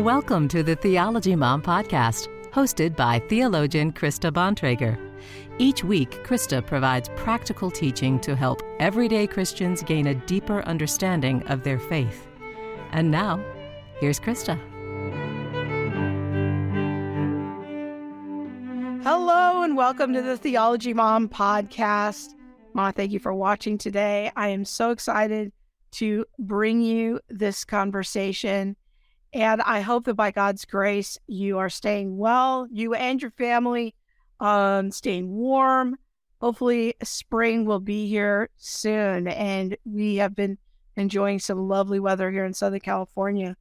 Welcome to the Theology Mom Podcast, hosted by theologian Krista Bontrager. Each week, Krista provides practical teaching to help everyday Christians gain a deeper understanding of their faith. And now, here's Krista. Hello, and welcome to the Theology Mom Podcast. Ma, thank you for watching today. I am so excited to bring you this conversation. And I hope that by God's grace, you are staying well, you and your family, um, staying warm. Hopefully, spring will be here soon. And we have been enjoying some lovely weather here in Southern California.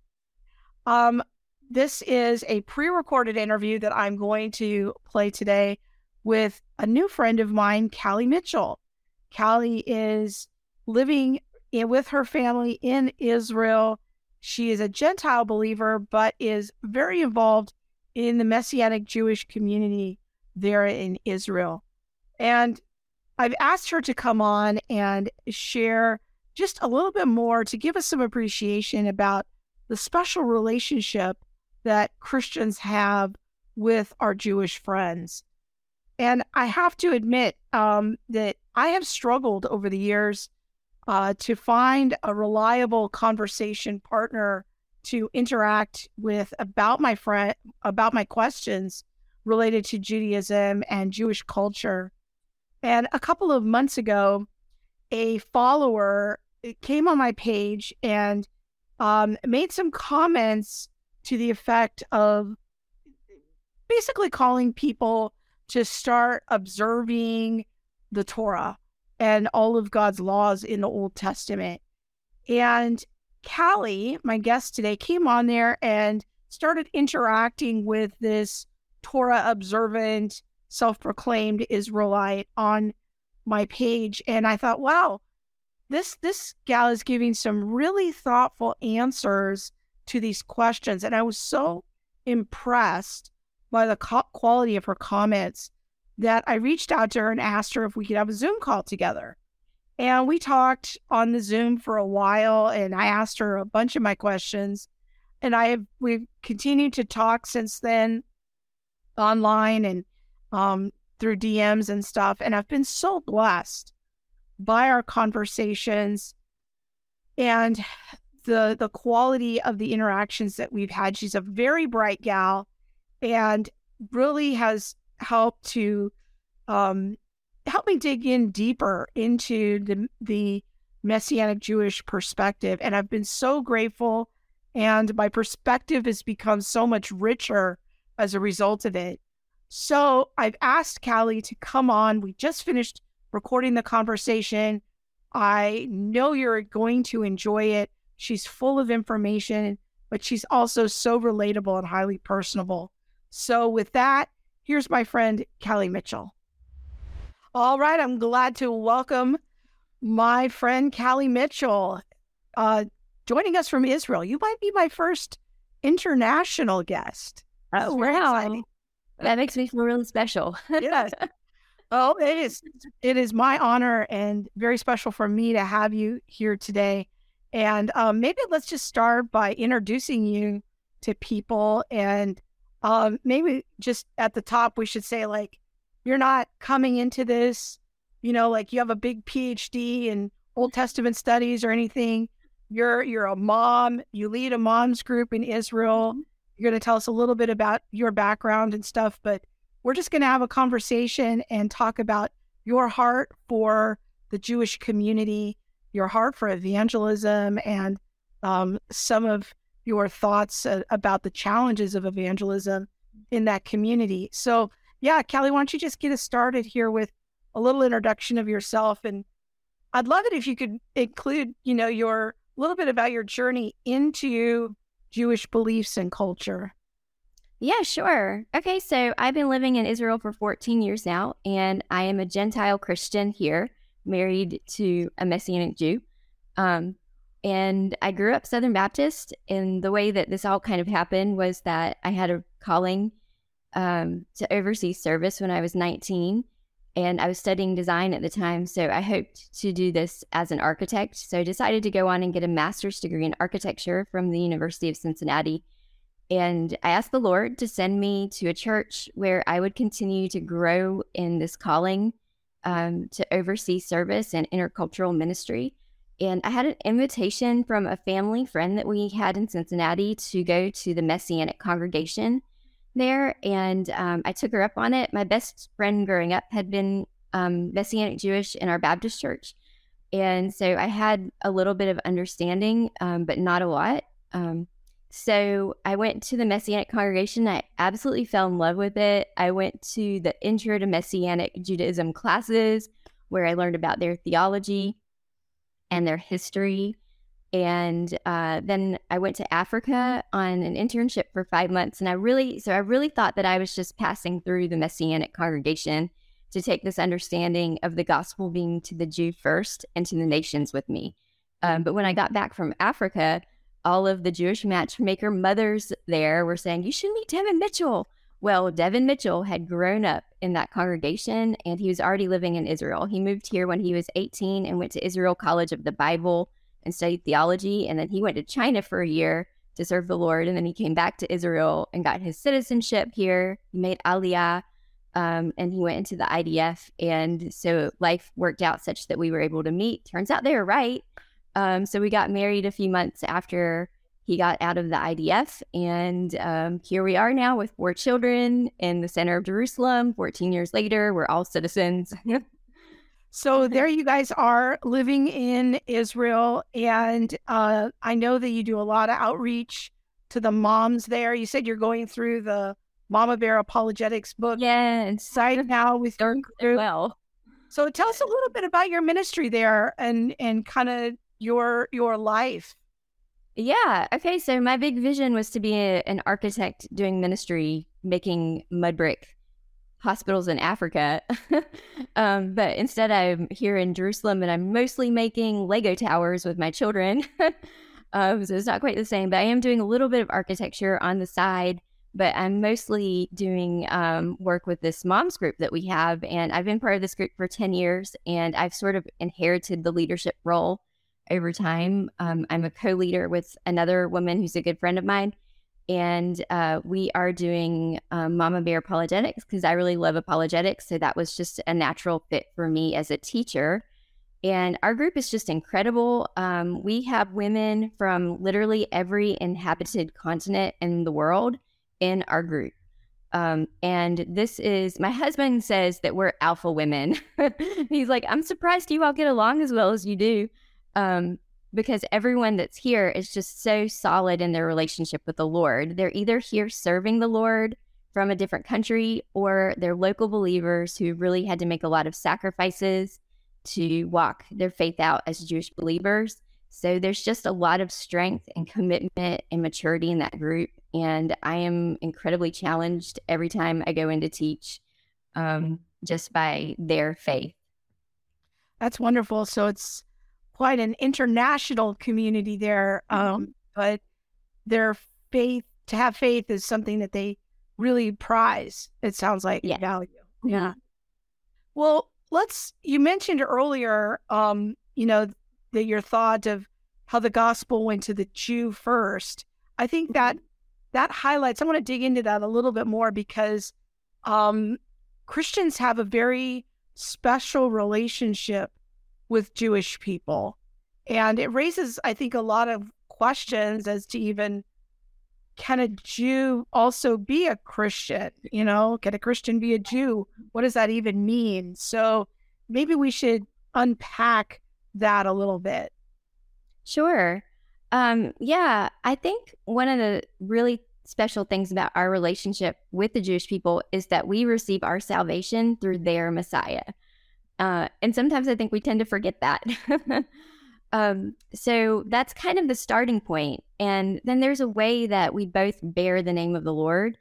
Um, this is a pre recorded interview that I'm going to play today with a new friend of mine, Callie Mitchell. Callie is living in, with her family in Israel she is a Gentile believer, but is very involved in the Messianic Jewish community there in Israel. And I've asked her to come on and share just a little bit more to give us some appreciation about the special relationship that Christians have with our Jewish friends. And I have to admit um, that I have struggled over the years uh, to find a reliable conversation partner to interact with about my friend about my questions related to Judaism and Jewish culture. And a couple of months ago, a follower came on my page and um, made some comments to the effect of basically calling people to start observing the Torah and all of God's laws in the Old Testament. And Callie, my guest today, came on there and started interacting with this Torah observant, self proclaimed Israelite on my page. And I thought, wow, this this gal is giving some really thoughtful answers to these questions. And I was so impressed by the co- quality of her comments that I reached out to her and asked her if we could have a Zoom call together. And we talked on the Zoom for a while and I asked her a bunch of my questions. And I have we've continued to talk since then online and um, through DMs and stuff. And I've been so blessed by our conversations and the the quality of the interactions that we've had. She's a very bright gal and really has help to um, help me dig in deeper into the the messianic Jewish perspective, and I've been so grateful. And my perspective has become so much richer as a result of it. So I've asked Callie to come on. We just finished recording the conversation. I know you're going to enjoy it. She's full of information, but she's also so relatable and highly personable. So, with that, Here's my friend, Callie Mitchell. All right, I'm glad to welcome my friend, Callie Mitchell, uh, joining us from Israel. You might be my first international guest. Oh, wow. That makes me feel really special. yes. Oh, it is. It is my honor and very special for me to have you here today. And um, maybe let's just start by introducing you to people and um, maybe just at the top, we should say, like, you're not coming into this, you know, like you have a big PhD in Old Testament studies or anything. You're you're a mom. You lead a moms group in Israel. Mm-hmm. You're going to tell us a little bit about your background and stuff, but we're just going to have a conversation and talk about your heart for the Jewish community, your heart for evangelism, and um, some of your thoughts uh, about the challenges of evangelism in that community. So, yeah, Callie, why don't you just get us started here with a little introduction of yourself? And I'd love it if you could include, you know, your little bit about your journey into Jewish beliefs and culture. Yeah, sure. Okay, so I've been living in Israel for 14 years now, and I am a Gentile Christian here, married to a Messianic Jew. Um, and I grew up Southern Baptist. And the way that this all kind of happened was that I had a calling um, to oversee service when I was 19. And I was studying design at the time. So I hoped to do this as an architect. So I decided to go on and get a master's degree in architecture from the University of Cincinnati. And I asked the Lord to send me to a church where I would continue to grow in this calling um, to oversee service and intercultural ministry. And I had an invitation from a family friend that we had in Cincinnati to go to the Messianic congregation there. And um, I took her up on it. My best friend growing up had been um, Messianic Jewish in our Baptist church. And so I had a little bit of understanding, um, but not a lot. Um, so I went to the Messianic congregation. I absolutely fell in love with it. I went to the Intro to Messianic Judaism classes where I learned about their theology and their history. And uh, then I went to Africa on an internship for five months. And I really, so I really thought that I was just passing through the Messianic congregation to take this understanding of the gospel being to the Jew first and to the nations with me. Um, but when I got back from Africa, all of the Jewish matchmaker mothers there were saying, You should meet Devin Mitchell. Well, Devin Mitchell had grown up in that congregation and he was already living in Israel. He moved here when he was 18 and went to Israel College of the Bible and studied theology. And then he went to China for a year to serve the Lord. And then he came back to Israel and got his citizenship here. He made Aliyah um, and he went into the IDF. And so life worked out such that we were able to meet. Turns out they were right. Um, so we got married a few months after he got out of the IDF. And um, here we are now with four children in the center of Jerusalem. 14 years later, we're all citizens. so there you guys are living in Israel. And uh, I know that you do a lot of outreach to the moms there. You said you're going through the Mama Bear Apologetics book. Yes. Right now with group. Well. So tell us a little bit about your ministry there and and kind of your your life. Yeah. Okay. So my big vision was to be a, an architect doing ministry, making mud brick hospitals in Africa. um, but instead, I'm here in Jerusalem and I'm mostly making Lego towers with my children. um, so it's not quite the same, but I am doing a little bit of architecture on the side but I'm mostly doing um, work with this moms group that we have. And I've been part of this group for 10 years and I've sort of inherited the leadership role over time. Um, I'm a co leader with another woman who's a good friend of mine. And uh, we are doing um, Mama Bear Apologetics because I really love apologetics. So that was just a natural fit for me as a teacher. And our group is just incredible. Um, we have women from literally every inhabited continent in the world in our group. Um, and this is my husband says that we're alpha women. He's like, I'm surprised you all get along as well as you do. Um, because everyone that's here is just so solid in their relationship with the Lord. They're either here serving the Lord from a different country or they're local believers who really had to make a lot of sacrifices to walk their faith out as Jewish believers. So there's just a lot of strength and commitment and maturity in that group and I am incredibly challenged every time I go in to teach um, just by their faith. That's wonderful. So it's quite an international community there, mm-hmm. um, but their faith, to have faith, is something that they really prize. It sounds like yeah. value. Yeah. Well, let's. You mentioned earlier, um, you know, that your thought of how the gospel went to the Jew first. I think that mm-hmm that highlights, I want to dig into that a little bit more because um, Christians have a very special relationship with Jewish people. And it raises, I think, a lot of questions as to even can a Jew also be a Christian? You know, can a Christian be a Jew? What does that even mean? So maybe we should unpack that a little bit. Sure. Um, yeah, I think one of the really special things about our relationship with the Jewish people is that we receive our salvation through their Messiah. Uh, and sometimes I think we tend to forget that. um, so that's kind of the starting point. And then there's a way that we both bear the name of the Lord.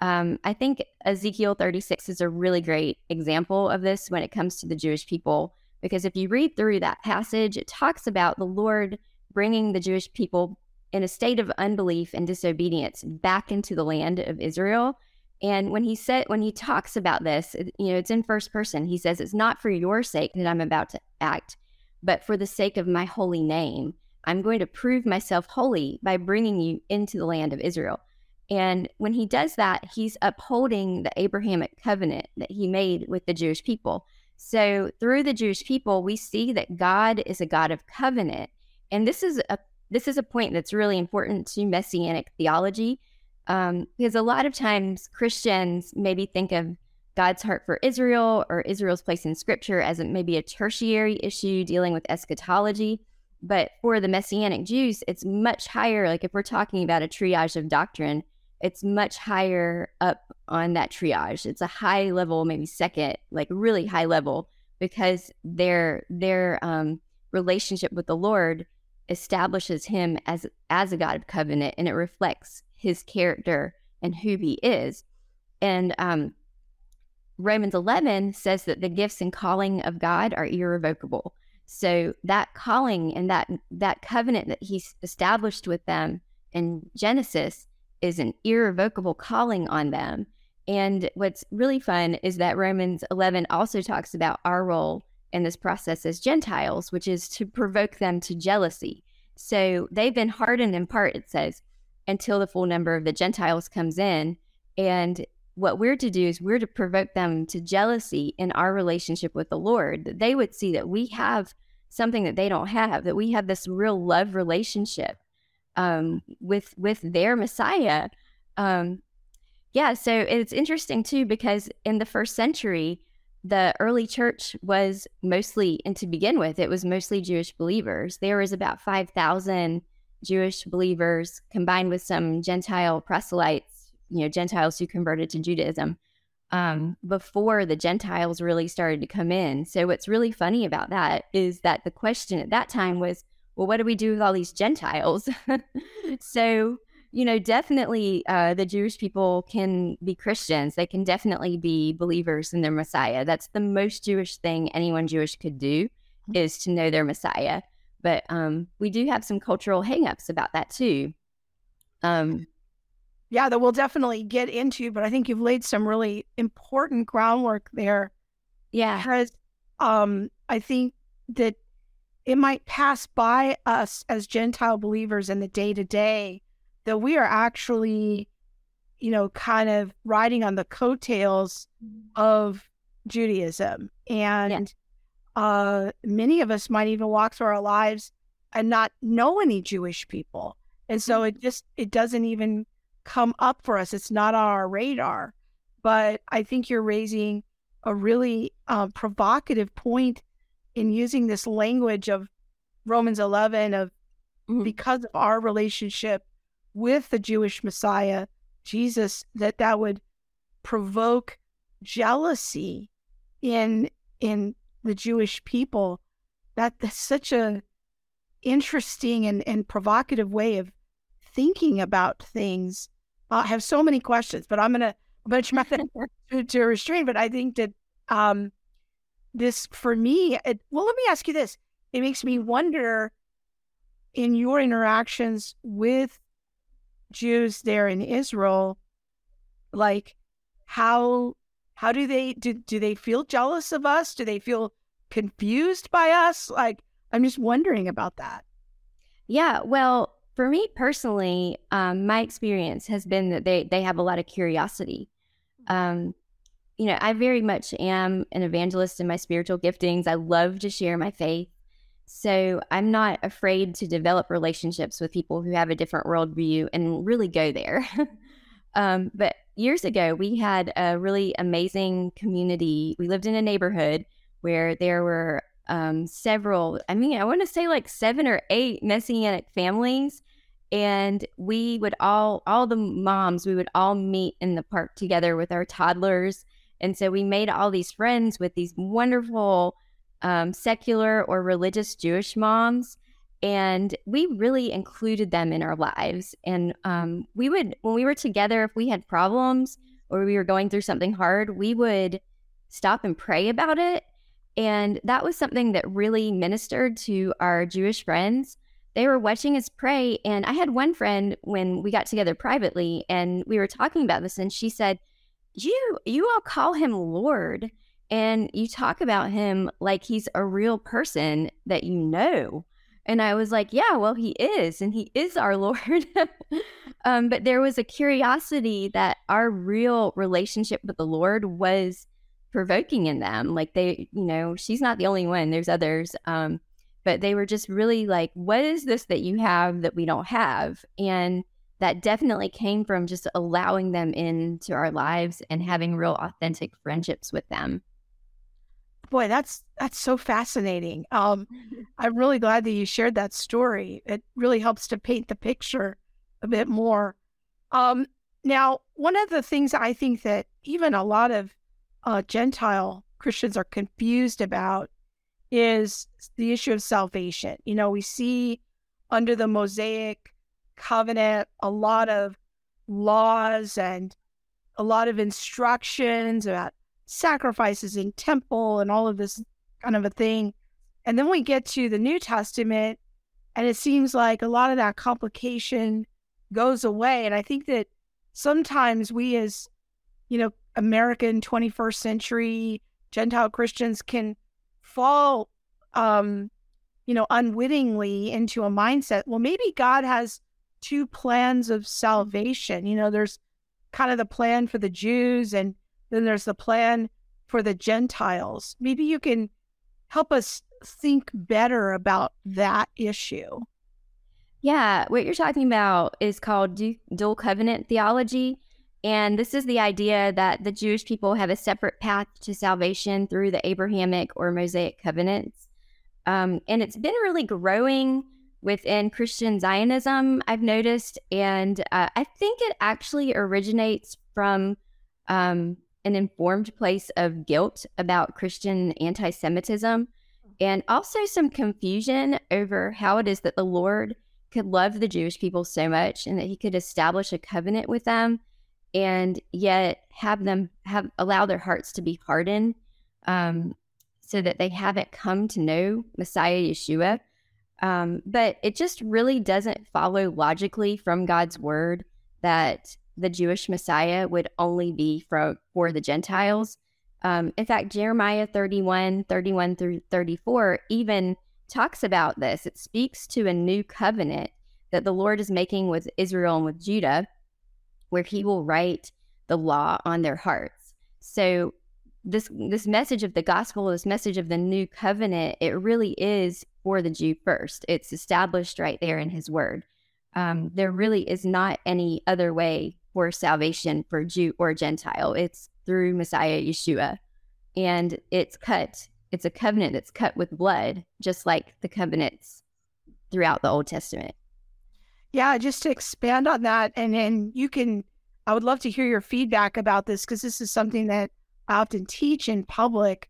Um, I think Ezekiel 36 is a really great example of this when it comes to the Jewish people, because if you read through that passage, it talks about the Lord bringing the Jewish people in a state of unbelief and disobedience back into the land of Israel. And when he said when he talks about this, you know, it's in first person. He says, "It's not for your sake that I'm about to act, but for the sake of my holy name. I'm going to prove myself holy by bringing you into the land of Israel." And when he does that, he's upholding the Abrahamic covenant that he made with the Jewish people. So through the Jewish people, we see that God is a God of covenant. And this is a this is a point that's really important to messianic theology um, because a lot of times Christians maybe think of God's heart for Israel or Israel's place in scripture as maybe a tertiary issue dealing with eschatology. But for the Messianic Jews, it's much higher. Like if we're talking about a triage of doctrine, it's much higher up on that triage. It's a high level, maybe second, like really high level, because their their um, relationship with the Lord establishes him as as a God of covenant, and it reflects his character and who he is. And um, Romans 11 says that the gifts and calling of God are irrevocable. So that calling and that that covenant that he's established with them in Genesis is an irrevocable calling on them. And what's really fun is that Romans 11 also talks about our role in this process as Gentiles, which is to provoke them to jealousy. So they've been hardened in part, it says, until the full number of the Gentiles comes in. And what we're to do is we're to provoke them to jealousy in our relationship with the Lord, that they would see that we have something that they don't have, that we have this real love relationship um, with with their Messiah. Um, yeah, so it's interesting too because in the first century, the early church was mostly, and to begin with, it was mostly Jewish believers. There was about five thousand Jewish believers combined with some Gentile proselytes, you know, Gentiles who converted to Judaism um, before the Gentiles really started to come in. So what's really funny about that is that the question at that time was, well, what do we do with all these Gentiles? so, you know, definitely uh, the Jewish people can be Christians. They can definitely be believers in their Messiah. That's the most Jewish thing anyone Jewish could do mm-hmm. is to know their Messiah. But um, we do have some cultural hangups about that too. Um, yeah, that we'll definitely get into, but I think you've laid some really important groundwork there. Yeah. Because um, I think that it might pass by us as Gentile believers in the day to day that we are actually, you know, kind of riding on the coattails of Judaism. And yeah. Uh, many of us might even walk through our lives and not know any Jewish people. And so mm-hmm. it just, it doesn't even come up for us. It's not on our radar. But I think you're raising a really uh, provocative point in using this language of Romans 11 of mm-hmm. because of our relationship with the Jewish Messiah, Jesus, that that would provoke jealousy in in the Jewish people. That, that's such a interesting and, and provocative way of thinking about things. I have so many questions, but I'm gonna I'm gonna try to, to restrain. But I think that um, this for me it, well let me ask you this it makes me wonder in your interactions with jews there in israel like how how do they do, do they feel jealous of us do they feel confused by us like i'm just wondering about that yeah well for me personally um, my experience has been that they they have a lot of curiosity um, you know, I very much am an evangelist in my spiritual giftings. I love to share my faith. So I'm not afraid to develop relationships with people who have a different worldview and really go there. um, but years ago, we had a really amazing community. We lived in a neighborhood where there were um, several, I mean, I want to say like seven or eight messianic families. And we would all, all the moms, we would all meet in the park together with our toddlers and so we made all these friends with these wonderful um, secular or religious Jewish moms. And we really included them in our lives. And um, we would, when we were together, if we had problems or we were going through something hard, we would stop and pray about it. And that was something that really ministered to our Jewish friends. They were watching us pray. And I had one friend when we got together privately and we were talking about this, and she said, you you all call him Lord and you talk about him like he's a real person that you know. And I was like, yeah, well, he is, and he is our Lord. um, but there was a curiosity that our real relationship with the Lord was provoking in them. Like they, you know, she's not the only one. There's others. Um, but they were just really like, what is this that you have that we don't have? And that definitely came from just allowing them into our lives and having real authentic friendships with them. Boy, that's that's so fascinating. Um, I'm really glad that you shared that story. It really helps to paint the picture a bit more. Um, now, one of the things I think that even a lot of uh, Gentile Christians are confused about is the issue of salvation. You know, we see under the Mosaic covenant a lot of laws and a lot of instructions about sacrifices in temple and all of this kind of a thing. And then we get to the New Testament, and it seems like a lot of that complication goes away. And I think that sometimes we, as you know, American 21st century Gentile Christians, can fall, um, you know, unwittingly into a mindset. Well, maybe God has two plans of salvation. You know, there's kind of the plan for the Jews, and then there's the plan for the Gentiles. Maybe you can help us think better about that issue. Yeah, what you're talking about is called dual covenant theology. And this is the idea that the Jewish people have a separate path to salvation through the Abrahamic or Mosaic covenants. Um, and it's been really growing within Christian Zionism, I've noticed. And uh, I think it actually originates from um, an informed place of guilt about Christian anti Semitism and also some confusion over how it is that the Lord could love the Jewish people so much and that he could establish a covenant with them and yet have them have allow their hearts to be hardened um, so that they haven't come to know Messiah Yeshua. Um, but it just really doesn't follow logically from God's word that the Jewish Messiah would only be for, for the Gentiles. Um, in fact, Jeremiah 31, 31 through 34 even talks about this. It speaks to a new covenant that the Lord is making with Israel and with Judah, where he will write the law on their hearts. So this this message of the gospel, this message of the new covenant, it really is for the Jew first. It's established right there in his word. Um, there really is not any other way for salvation for Jew or Gentile. It's through Messiah Yeshua. And it's cut it's a covenant that's cut with blood, just like the covenants throughout the Old Testament. Yeah, just to expand on that, and then you can, I would love to hear your feedback about this because this is something that I often teach in public.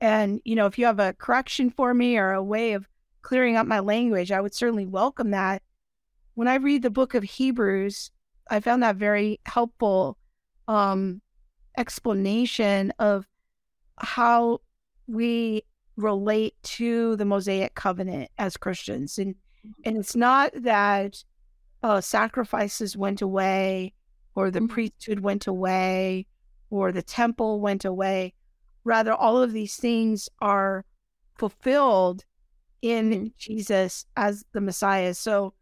And, you know, if you have a correction for me or a way of clearing up my language, I would certainly welcome that. When I read the book of Hebrews, I found that very helpful um, explanation of how we relate to the Mosaic covenant as Christians. And and it's not that uh, sacrifices went away or the mm-hmm. priesthood went away or the temple went away. Rather, all of these things are fulfilled in mm-hmm. Jesus as the Messiah. So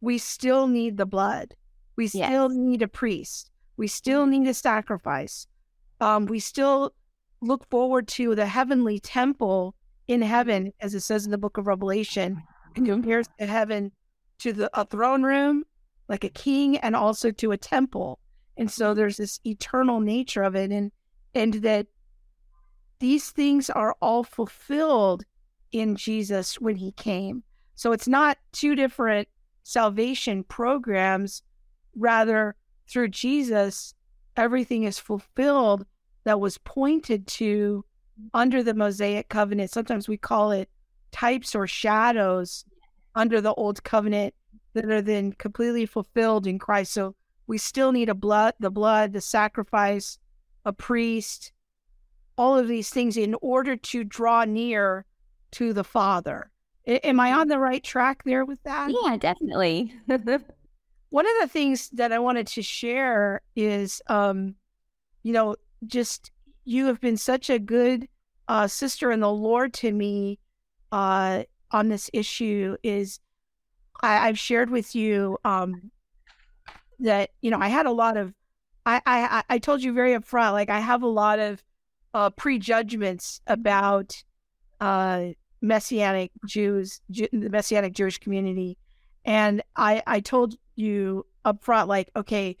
we still need the blood. We still yes. need a priest. We still mm-hmm. need a sacrifice. Um, we still look forward to the heavenly temple in heaven, as it says in the book of Revelation, and compares to heaven to the a throne room, like a king, and also to a temple. And so there's this eternal nature of it, and and that these things are all fulfilled in Jesus when he came. So it's not two different salvation programs, rather through Jesus, everything is fulfilled that was pointed to under the Mosaic covenant. Sometimes we call it types or shadows under the old covenant that are then completely fulfilled in Christ. So we still need a blood, the blood, the sacrifice, a priest, all of these things in order to draw near to the Father. I, am I on the right track there with that? Yeah, definitely. One of the things that I wanted to share is, um, you know, just you have been such a good uh, sister in the Lord to me uh, on this issue. Is I, have shared with you um, that you know I had a lot of I I I told you very upfront like I have a lot of uh, prejudgments about uh, messianic Jews, Jew, the messianic Jewish community, and I I told you upfront like okay,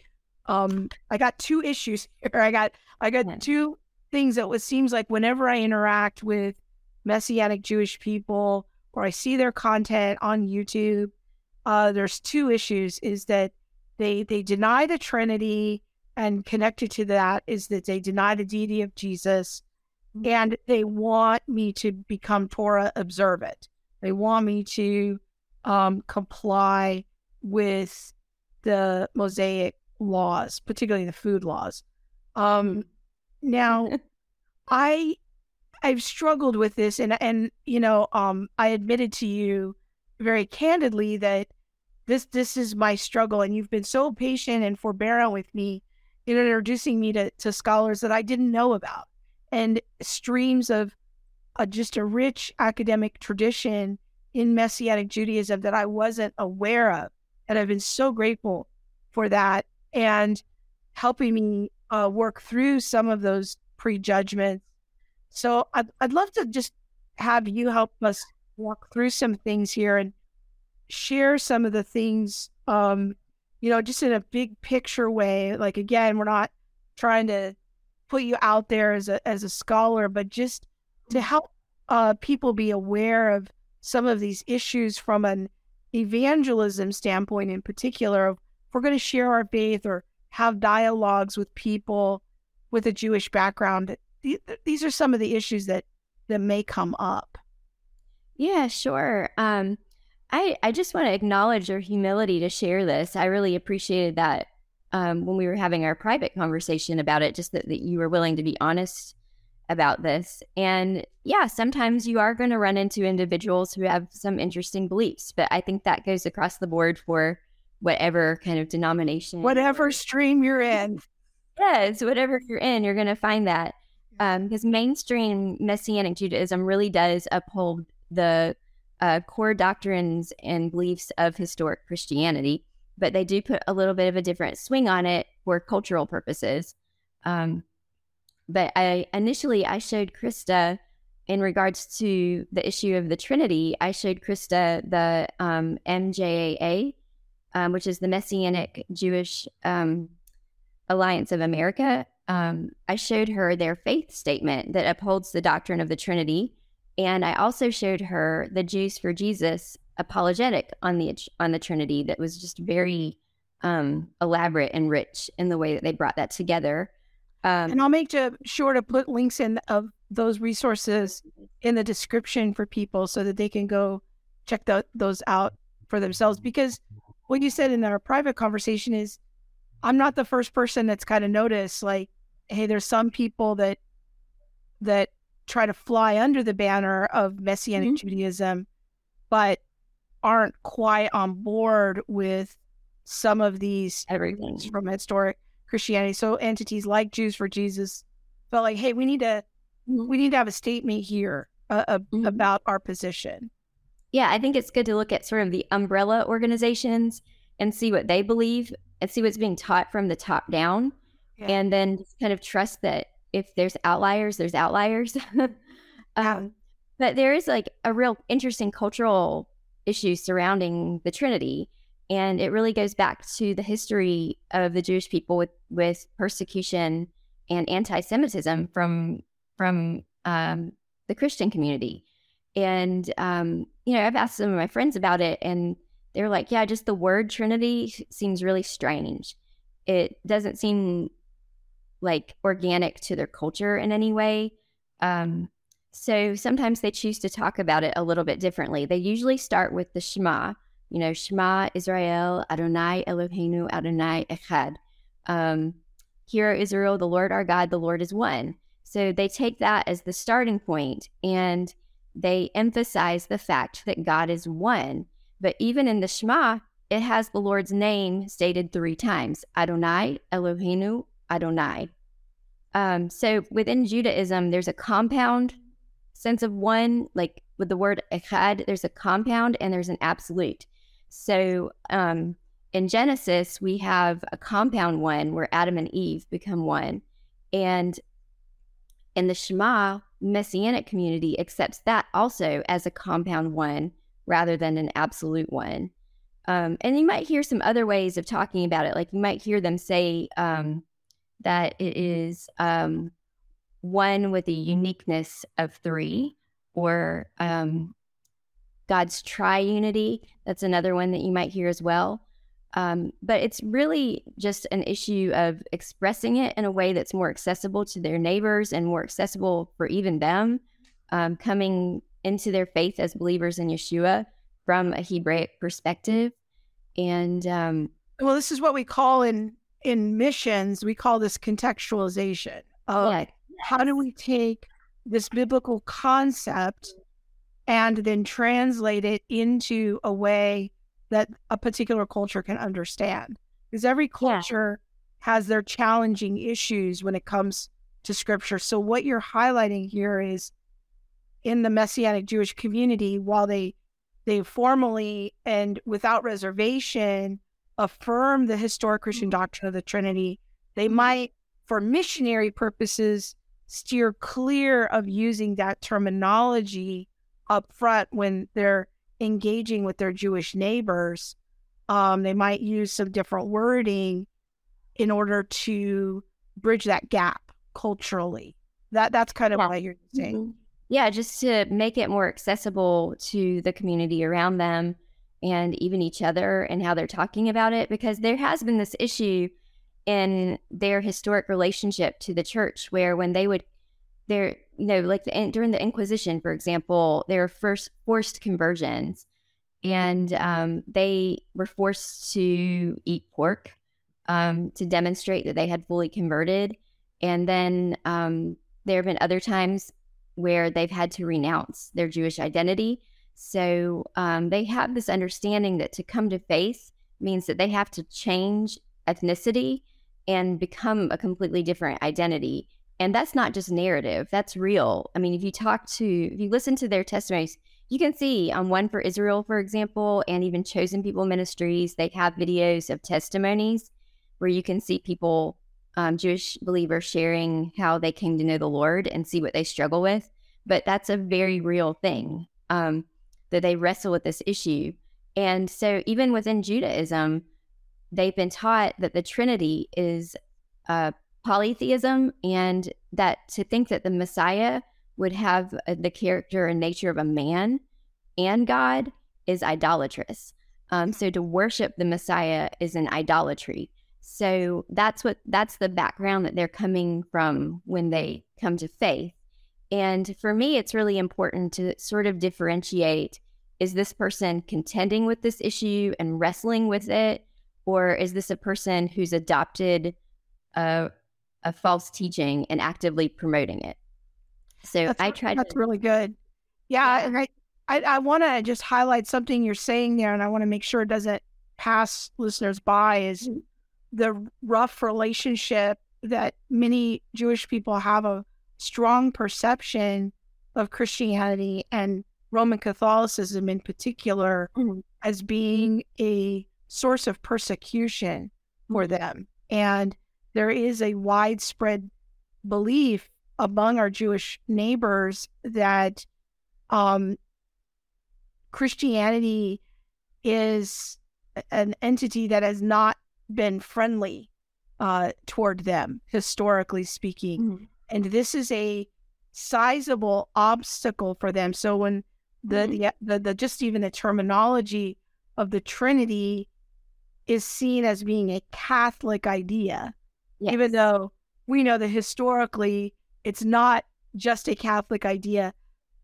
um, I got two issues here. I got I got yeah. two things that it seems like whenever I interact with messianic Jewish people or I see their content on YouTube, uh, there's two issues: is that they they deny the Trinity, and connected to that is that they deny the deity of Jesus, mm-hmm. and they want me to become Torah observant. They want me to um, comply with the Mosaic laws, particularly the food laws. Um, now, I I've struggled with this, and and you know, um, I admitted to you very candidly that this this is my struggle, and you've been so patient and forbearing with me in introducing me to to scholars that I didn't know about, and streams of a, just a rich academic tradition in Messianic Judaism that I wasn't aware of, and I've been so grateful for that and helping me uh, work through some of those prejudgments. So I'd, I'd love to just have you help us walk through some things here and share some of the things, um, you know, just in a big picture way. Like, again, we're not trying to put you out there as a, as a scholar, but just to help uh, people be aware of some of these issues from an evangelism standpoint in particular if we're going to share our faith or have dialogues with people with a Jewish background, these are some of the issues that that may come up. Yeah, sure. Um, I I just want to acknowledge your humility to share this. I really appreciated that um, when we were having our private conversation about it. Just that, that you were willing to be honest about this. And yeah, sometimes you are going to run into individuals who have some interesting beliefs, but I think that goes across the board for whatever kind of denomination, whatever stream you're in. Yes, whatever you're in, you're going to find that. Um, because mainstream Messianic Judaism really does uphold the uh, core doctrines and beliefs of historic Christianity, but they do put a little bit of a different swing on it for cultural purposes. Um, but I initially I showed Krista in regards to the issue of the Trinity. I showed Krista the um, MJAA, um, which is the Messianic Jewish um, Alliance of America. Um, I showed her their faith statement that upholds the doctrine of the Trinity, and I also showed her the Jews for Jesus apologetic on the on the Trinity that was just very um, elaborate and rich in the way that they brought that together. Um, and I'll make sure to put links in of those resources in the description for people so that they can go check the, those out for themselves because what you said in our private conversation is I'm not the first person that's kind of noticed like, hey, there's some people that that try to fly under the banner of Messianic mm-hmm. Judaism, but aren't quite on board with some of these everything from historic Christianity. So entities like Jews for Jesus felt like, hey, we need to mm-hmm. we need to have a statement here uh, uh, mm-hmm. about our position. Yeah, I think it's good to look at sort of the umbrella organizations and see what they believe and see what's being taught from the top down. Yeah. And then just kind of trust that if there's outliers, there's outliers. um, but there is like a real interesting cultural issue surrounding the Trinity. And it really goes back to the history of the Jewish people with, with persecution and anti Semitism from, from um, the Christian community. And, um, you know, I've asked some of my friends about it, and they're like, yeah, just the word Trinity seems really strange. It doesn't seem like organic to their culture in any way. Um, so sometimes they choose to talk about it a little bit differently. They usually start with the Shema, you know, Shema Israel, Adonai Eloheinu, Adonai Echad. Um, Hear Israel, the Lord our God, the Lord is one. So they take that as the starting point and they emphasize the fact that God is one. But even in the Shema, it has the Lord's name stated three times Adonai, Eloheinu, Adonai. Um, so within Judaism, there's a compound sense of one, like with the word echad, there's a compound and there's an absolute. So um, in Genesis, we have a compound one where Adam and Eve become one. And in the Shema, Messianic community accepts that also as a compound one rather than an absolute one. Um, and you might hear some other ways of talking about it. Like you might hear them say um, that it is um, one with a uniqueness of three, or um, God's triunity. That's another one that you might hear as well. Um, but it's really just an issue of expressing it in a way that's more accessible to their neighbors and more accessible for even them um, coming into their faith as believers in Yeshua from a Hebraic perspective. And um, well, this is what we call in in missions. We call this contextualization. Of yeah. How do we take this biblical concept and then translate it into a way that a particular culture can understand. Because every culture yeah. has their challenging issues when it comes to scripture. So, what you're highlighting here is in the Messianic Jewish community, while they they formally and without reservation affirm the historic Christian doctrine of the Trinity, they mm-hmm. might, for missionary purposes, steer clear of using that terminology up front when they're engaging with their Jewish neighbors, um, they might use some different wording in order to bridge that gap culturally. That that's kind of yeah. what you're saying. Mm-hmm. Yeah, just to make it more accessible to the community around them and even each other and how they're talking about it because there has been this issue in their historic relationship to the church where when they would they're you know like the, during the inquisition for example they were first forced conversions and um, they were forced to eat pork um, to demonstrate that they had fully converted. And then um, there have been other times where they've had to renounce their jewish identity. So um, they have this understanding that to come to faith means that they have to change ethnicity and become a completely different identity and that's not just narrative, that's real. I mean, if you talk to, if you listen to their testimonies, you can see on One for Israel, for example, and even Chosen People Ministries, they have videos of testimonies where you can see people, um, Jewish believers, sharing how they came to know the Lord and see what they struggle with. But that's a very real thing um, that they wrestle with this issue. And so, even within Judaism, they've been taught that the Trinity is uh, polytheism and that to think that the Messiah would have uh, the character and nature of a man and God is idolatrous. Um, so to worship the Messiah is an idolatry. So that's what that's the background that they're coming from when they come to faith. And for me, it's really important to sort of differentiate is this person contending with this issue and wrestling with it? Or is this a person who's adopted a, a false teaching and actively promoting it. So that's, I tried. That's to, really good. Yeah, yeah. I I, I want to just highlight something you're saying there, and I want to make sure it doesn't pass listeners by. Is mm-hmm. the rough relationship that many Jewish people have a strong perception of Christianity and Roman Catholicism in particular mm-hmm. as being a source of persecution for mm-hmm. them. And there is a widespread belief among our Jewish neighbors that um, Christianity is an entity that has not been friendly uh, toward them, historically speaking. Mm-hmm. And this is a sizable obstacle for them. So when the, mm-hmm. the, the, the just even the terminology of the Trinity is seen as being a Catholic idea, yes. even though we know that historically it's not just a Catholic idea,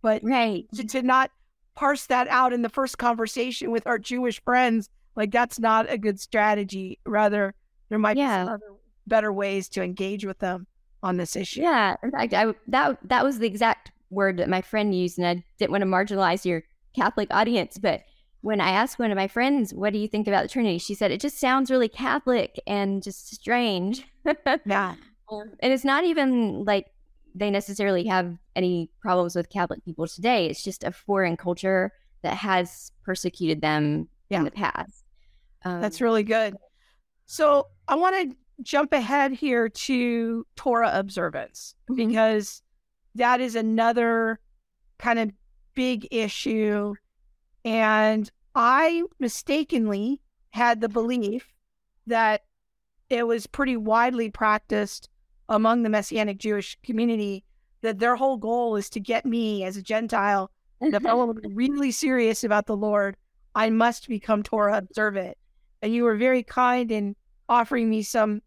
but right. to, to not parse that out in the first conversation with our Jewish friends, like that's not a good strategy. Rather, there might yeah. be other better ways to engage with them on this issue. Yeah, in fact, I that that was the exact word that my friend used, and I didn't want to marginalize your Catholic audience, but when I asked one of my friends, "What do you think about the Trinity?" she said, "It just sounds really Catholic and just strange." yeah, um, and it's not even like they necessarily have any problems with Catholic people today. It's just a foreign culture that has persecuted them yeah. in the past. Um, That's really good. So I want to jump ahead here to Torah observance Mhm. because that is another kind of big issue. And I mistakenly had the belief that it was pretty widely practiced among the Messianic Jewish community that their whole goal is to get me as a Gentile. And if I want to be really serious about the Lord, I must become Torah observant. And you were very kind in offering me some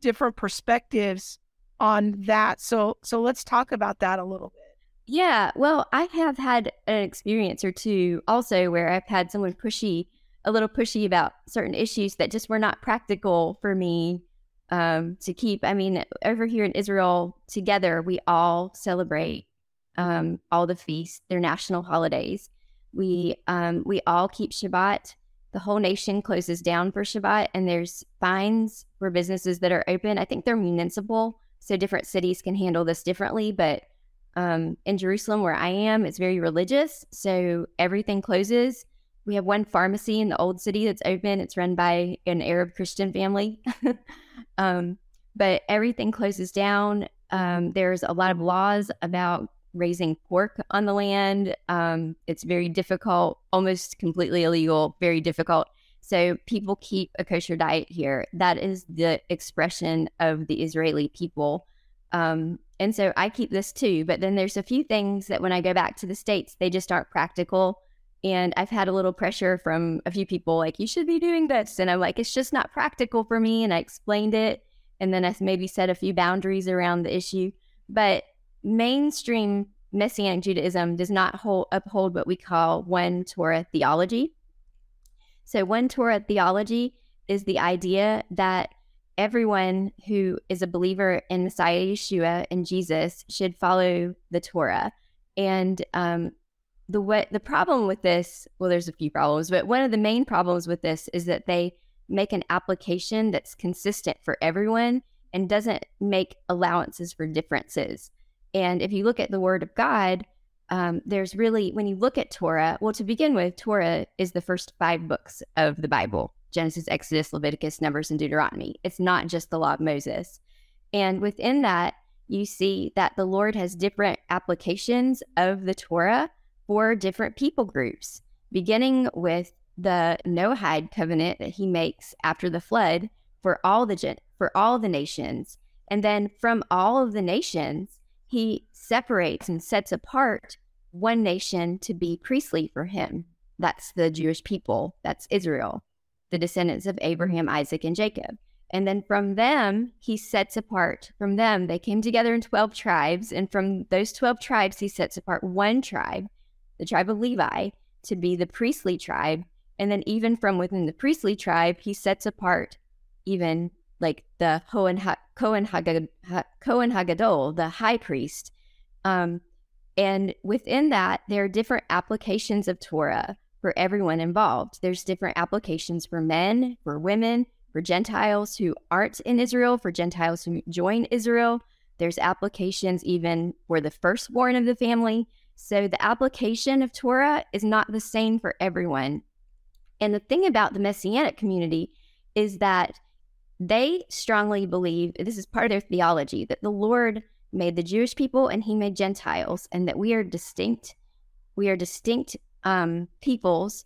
different perspectives on that. So so let's talk about that a little bit. Yeah, well, I have had an experience or two also where I've had someone pushy, a little pushy about certain issues that just were not practical for me um, to keep. I mean, over here in Israel, together we all celebrate um, all the feasts, their national holidays. We um, we all keep Shabbat. The whole nation closes down for Shabbat, and there's fines for businesses that are open. I think they're municipal, so different cities can handle this differently, but um, in Jerusalem, where I am, it's very religious. So everything closes. We have one pharmacy in the old city that's open. It's run by an Arab Christian family. um, but everything closes down. Um, there's a lot of laws about raising pork on the land. Um, it's very difficult, almost completely illegal, very difficult. So people keep a kosher diet here. That is the expression of the Israeli people. Um, and so I keep this too. But then there's a few things that when I go back to the States, they just aren't practical. And I've had a little pressure from a few people, like, you should be doing this. And I'm like, it's just not practical for me. And I explained it. And then I maybe set a few boundaries around the issue. But mainstream Messianic Judaism does not hold, uphold what we call one Torah theology. So, one Torah theology is the idea that everyone who is a believer in Messiah Yeshua and Jesus should follow the Torah. And um, the what the problem with this, well, there's a few problems, but one of the main problems with this is that they make an application that's consistent for everyone and doesn't make allowances for differences. And if you look at the Word of God, um, there's really, when you look at Torah, well, to begin with, Torah is the first five books of the Bible Genesis, Exodus, Leviticus, Numbers, and Deuteronomy. It's not just the law of Moses. And within that, you see that the Lord has different applications of the Torah for different people groups, beginning with the Noahide covenant that he makes after the flood for all the gen- for all the nations. And then from all of the nations, he separates and sets apart one nation to be priestly for him. That's the Jewish people, that's Israel, the descendants of Abraham, Isaac, and Jacob. And then from them, he sets apart, from them, they came together in 12 tribes. And from those 12 tribes, he sets apart one tribe, the tribe of Levi, to be the priestly tribe. And then, even from within the priestly tribe, he sets apart even like the Cohen, Cohen Hagadol, the high priest. Um, and within that, there are different applications of Torah for everyone involved. There's different applications for men, for women, for Gentiles who aren't in Israel, for Gentiles who join Israel. There's applications even for the firstborn of the family. So the application of Torah is not the same for everyone. And the thing about the Messianic community is that they strongly believe this is part of their theology that the Lord made the Jewish people and he made Gentiles, and that we are distinct. We are distinct um, peoples,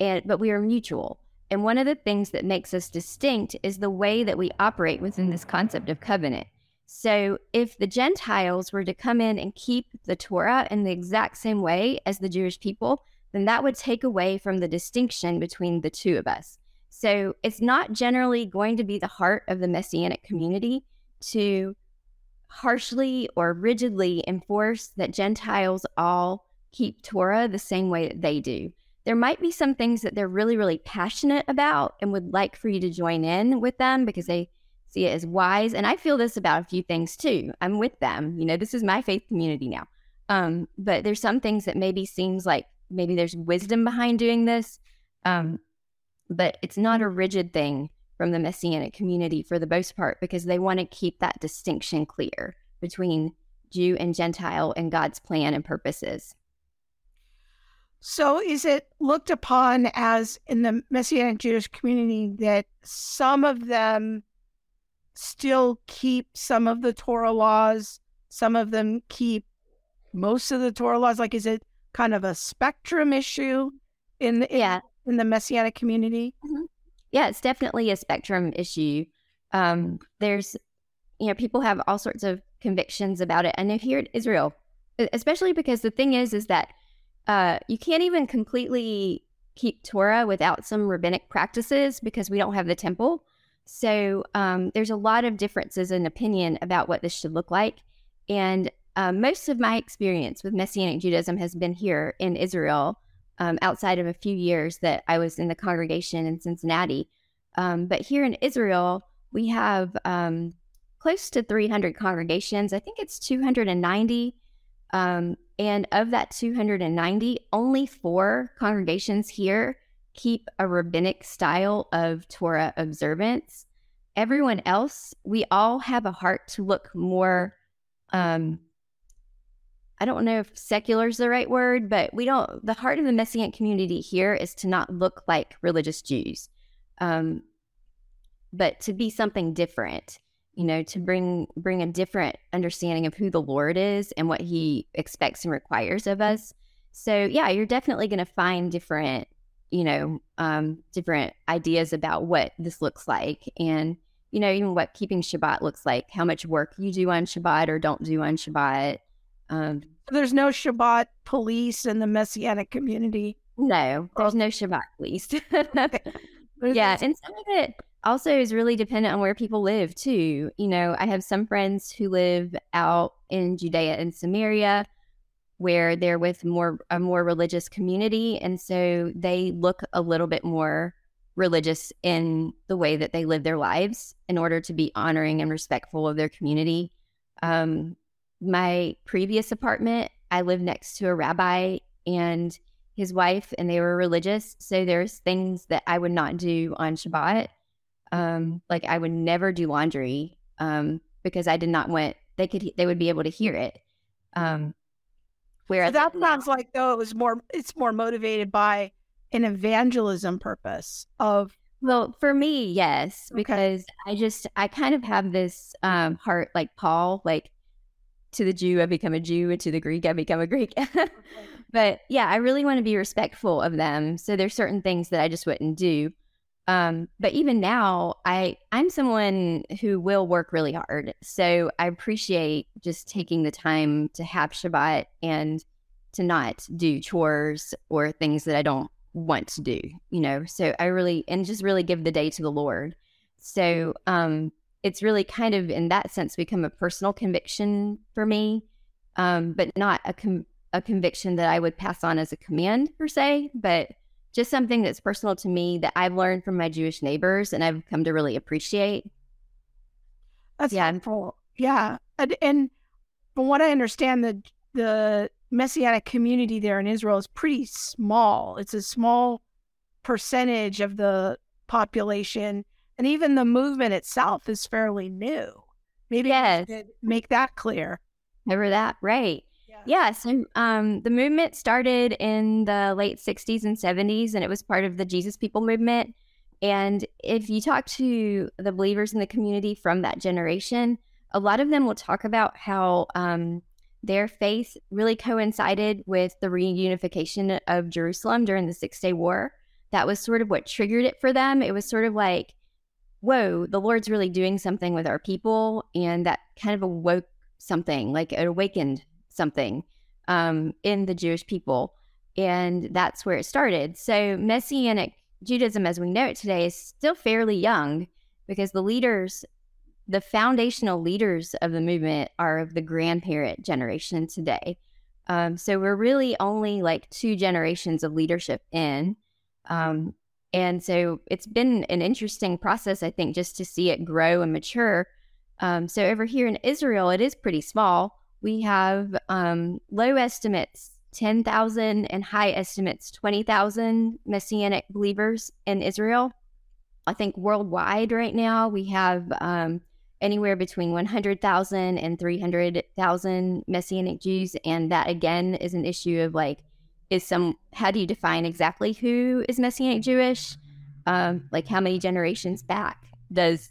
and but we are mutual. And one of the things that makes us distinct is the way that we operate within this concept of covenant. So, if the Gentiles were to come in and keep the Torah in the exact same way as the Jewish people, then that would take away from the distinction between the two of us. So, it's not generally going to be the heart of the Messianic community to harshly or rigidly enforce that Gentiles all keep Torah the same way that they do. There might be some things that they're really, really passionate about and would like for you to join in with them because they see it as wise. And I feel this about a few things too. I'm with them. You know, this is my faith community now. Um, but there's some things that maybe seems like maybe there's wisdom behind doing this. Um, but it's not a rigid thing from the Messianic community for the most part because they want to keep that distinction clear between Jew and Gentile and God's plan and purposes. So, is it looked upon as in the Messianic Jewish community that some of them still keep some of the Torah laws, some of them keep most of the Torah laws? Like, is it kind of a spectrum issue in the, Yeah. in the Messianic community? Yeah, it's definitely a spectrum issue. Um, there's, you know, people have all sorts of convictions about it. Know here in Israel, especially because the thing is, is that uh, you can't even completely keep Torah without some rabbinic practices because we don't have the temple. So um, there's a lot of differences in opinion about what this should look like. And uh, most of my experience with Messianic Judaism has been here in Israel um, outside of a few years that I was in the congregation in Cincinnati. Um, but here in Israel, we have um, close to 300 congregations. I think it's 290. Um, and of that 290, only four congregations here keep a rabbinic style of Torah observance. Everyone else, we all have a heart to look more. Um, I don't know if secular is the right word, but we don't. The heart of the Messianic community here is to not look like religious Jews, um, but to be something different. You know, to bring bring a different understanding of who the Lord is and what He expects and requires of us. So, yeah, you're definitely going to find different, you know, um, different ideas about what this looks like, and you know, even what keeping Shabbat looks like, how much work you do on Shabbat or don't do on Shabbat. Um, There's no Shabbat police in the Messianic community. no, there's no Shabbat, police yeah, and some of it also is really dependent on where people live too. You know, I have some friends who live out in Judea and Samaria where they're with more a more religious community and so they look a little bit more religious in the way that they live their lives in order to be honoring and respectful of their community. Um, my previous apartment, I lived next to a rabbi and his wife, and they were religious. So there's things that I would not do on Shabbat. Um, like I would never do laundry um, because I did not want they could they would be able to hear it. Um, So whereas that now- sounds like though it was more it's more motivated by an evangelism purpose of Well, for me, yes, Okay. because I just I kind of have this um heart like Paul, like to the Jew I become a Jew and to the Greek I become a Greek. but yeah, I really want to be respectful of them. So there's certain things that I just wouldn't do. Um, but even now, I I'm someone who will work really hard. So I appreciate just taking the time to have Shabbat and to not do chores or things that I don't want to do, you know. So I really and just really give the day to the Lord. So um it's really kind of in that sense become a personal conviction for me, um, but not a com- a conviction that I would pass on as a command per se, but just something that's personal to me that I've learned from my Jewish neighbors and I've come to really appreciate. that's Yeah. helpful. Yeah. And, and from what I understand, the the Messianic community there in Israel is pretty small. It's a small percentage of the population. And even the movement itself is fairly new. Maybe Yes. make that clear. Remember that? Right. Yeah, so um, the movement started in the late 60s and 70s, and it was part of the Jesus People movement. And if you talk to the believers in the community from that generation, a lot of them will talk about how um, their faith really coincided with the reunification of Jerusalem during the Six Day War. That was sort of what triggered it for them. It was sort of like, whoa, the Lord's really doing something with our people. And that kind of awoke something, like it awakened something um, in the Jewish people. And that's where it started. So, Messianic Judaism, as we know it today, is still fairly young because the leaders, the foundational leaders of the movement, are of the grandparent generation today. Um, so, we're really only like two generations of leadership in. Um, and so, it's been an interesting process, I think, just to see it grow and mature. Um, so, over here in Israel, it is pretty small we have um, low estimates 10,000 and high estimates 20,000 messianic believers in Israel. I think worldwide right now we have um, anywhere between 100,000 and 300,000 messianic Jews. And that again is an issue of like is some how do you define exactly who is Messianic Jewish? Um, like how many generations back does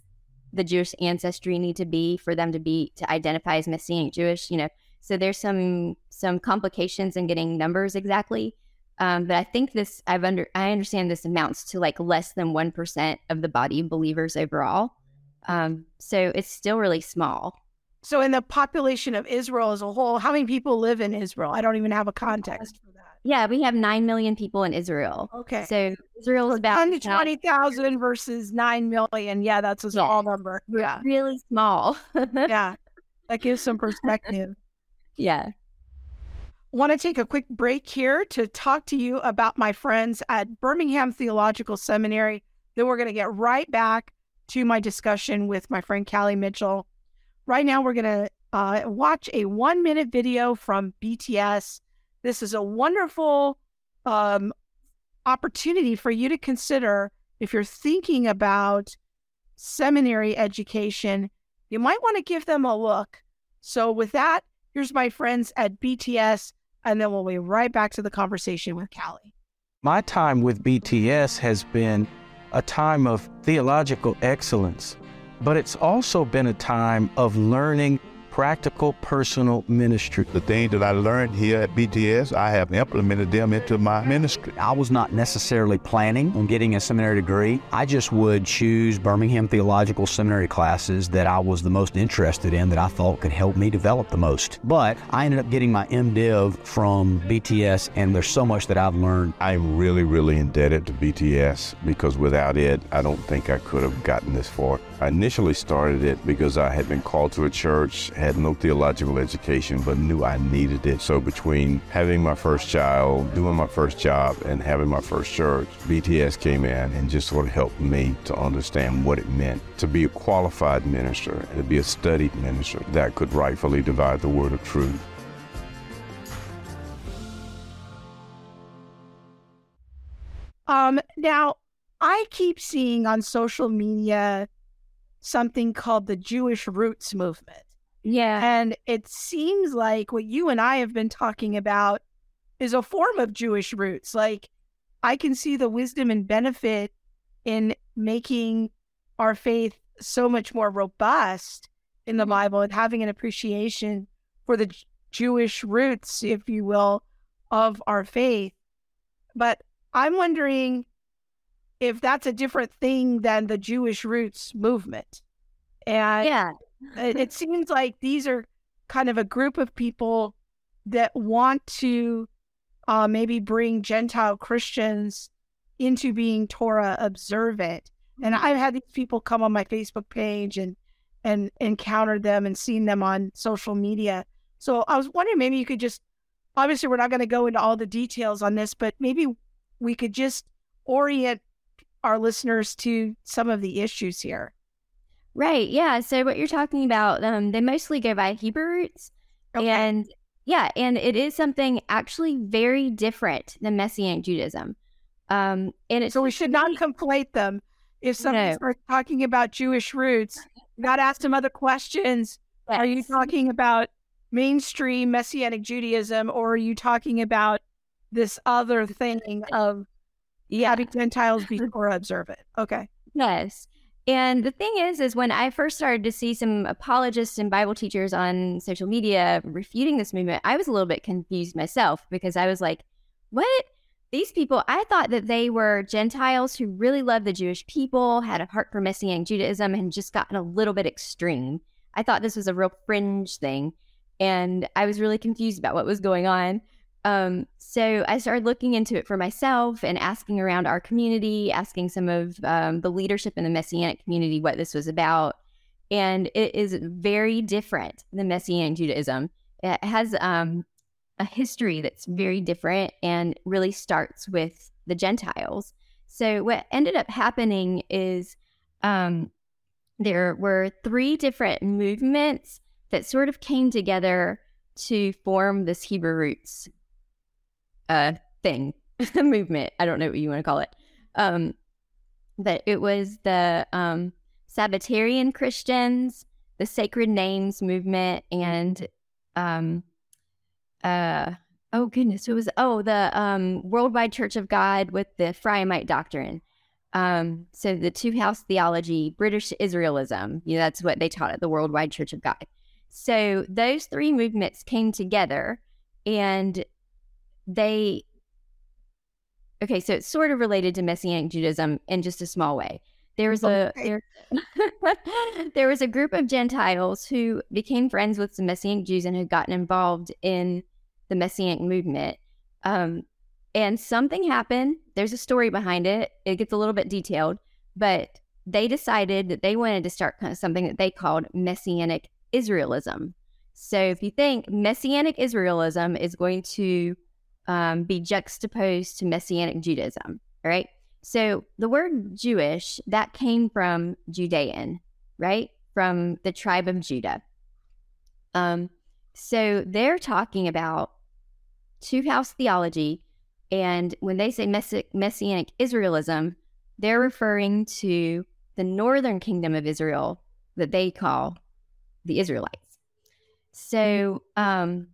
the Jewish ancestry need to be for them to be to identify as Messianic Jewish? You know, so there's some some complications in getting numbers exactly. Um, but I think this I've under I understand this amounts to like less than one percent of the body of believers overall. Um, so it's still really small. So, in the population of Israel as a whole, how many people live in Israel? I don't even have a context for that. Yeah, we have 9 million people in Israel. Okay. So, Israel is about 120,000 versus 9 million. Yeah, that's a small yeah. number. Yeah. Really small. yeah. That gives some perspective. yeah. Want to take a quick break here to talk to you about my friends at Birmingham Theological Seminary. Then we're going to get right back to my discussion with my friend Callie Mitchell Right now, we're going to uh, watch a one minute video from BTS. This is a wonderful um, opportunity for you to consider if you're thinking about seminary education. You might want to give them a look. So, with that, here's my friends at BTS, and then we'll be right back to the conversation with Callie. My time with BTS has been a time of theological excellence but it's also been a time of learning practical personal ministry. The things that I learned here at BTS, I have implemented them into my ministry. I was not necessarily planning on getting a seminary degree. I just would choose Birmingham Theological Seminary classes that I was the most interested in that I thought could help me develop the most. But I ended up getting my MDiv from BTS, and there's so much that I've learned. I'm really, really indebted to BTS because without it, I don't think I could have gotten this far. I initially started it because I had been called to a church, had no theological education, but knew I needed it. So between having my first child, doing my first job, and having my first church, BTS came in and just sort of helped me to understand what it meant to be a qualified minister, to be a studied minister that could rightfully divide the word of truth. Um, now, I keep seeing on social media something called the Jewish Roots Movement. Yeah. And it seems like what you and I have been talking about is a form of Jewish roots. Like, I can see the wisdom and benefit in making our faith so much more robust in the mm-hmm. Bible and having an appreciation for the Jewish roots, if you will, of our faith. But I'm wondering if that's a different thing than the Jewish roots movement. And yeah. It, it seems like these are kind of a group of people that want to uh, maybe bring Gentile Christians into being Torah observant. And mm-hmm. I've had these people come on my Facebook page and and encountered them and seen them on social media. So I was wondering maybe you could just obviously we're not going to go into all the details on this, but maybe we could just orient our listeners to some of the issues here. Right. Yeah. So what you're talking about, um, they mostly go by Hebrew roots. Okay. And yeah, and it is something actually very different than Messianic Judaism. Um, and it's so we should not conflate them. If somebody no. starts talking about Jewish roots, you got to ask them other questions. Yes. Are you talking about mainstream Messianic Judaism, or are you talking about this other thing of yeah. having Gentiles be Torah observant? Okay. Yes. And the thing is, is when I first started to see some apologists and Bible teachers on social media refuting this movement, I was a little bit confused myself because I was like, what? These people, I thought that they were Gentiles who really loved the Jewish people, had a heart for Messianic Judaism, and just gotten a little bit extreme. I thought this was a real fringe thing. And I was really confused about what was going on. Um, so I started looking into it for myself and asking around our community, asking some of um, the leadership in the Messianic community what this was about. And it is very different than Messianic Judaism. It has um, a history that's very different and really starts with the Gentiles. So what ended up happening is um, there were three different movements that sort of came together to form this Hebrew roots uh, thing, the movement. I don't know what you want to call it. Um, but it was the um, Sabbatarian Christians, the Sacred Names movement, and um, uh, Oh goodness, it was oh the um, Worldwide Church of God with the Ephraimite doctrine. Um, so the two house theology, British Israelism, you know, that's what they taught at the Worldwide Church of God. So those three movements came together and they okay, so it's sort of related to Messianic Judaism in just a small way. There was a there, there was a group of Gentiles who became friends with some Messianic Jews and had gotten involved in the Messianic movement. Um, and something happened. There's a story behind it. It gets a little bit detailed, but they decided that they wanted to start something that they called Messianic Israelism. So if you think Messianic Israelism is going to um, be juxtaposed to Messianic Judaism, all right? So the word Jewish that came from Judean, right? From the tribe of Judah. Um, so they're talking about two house theology, and when they say messi- Messianic Israelism, they're referring to the northern kingdom of Israel that they call the Israelites. So um,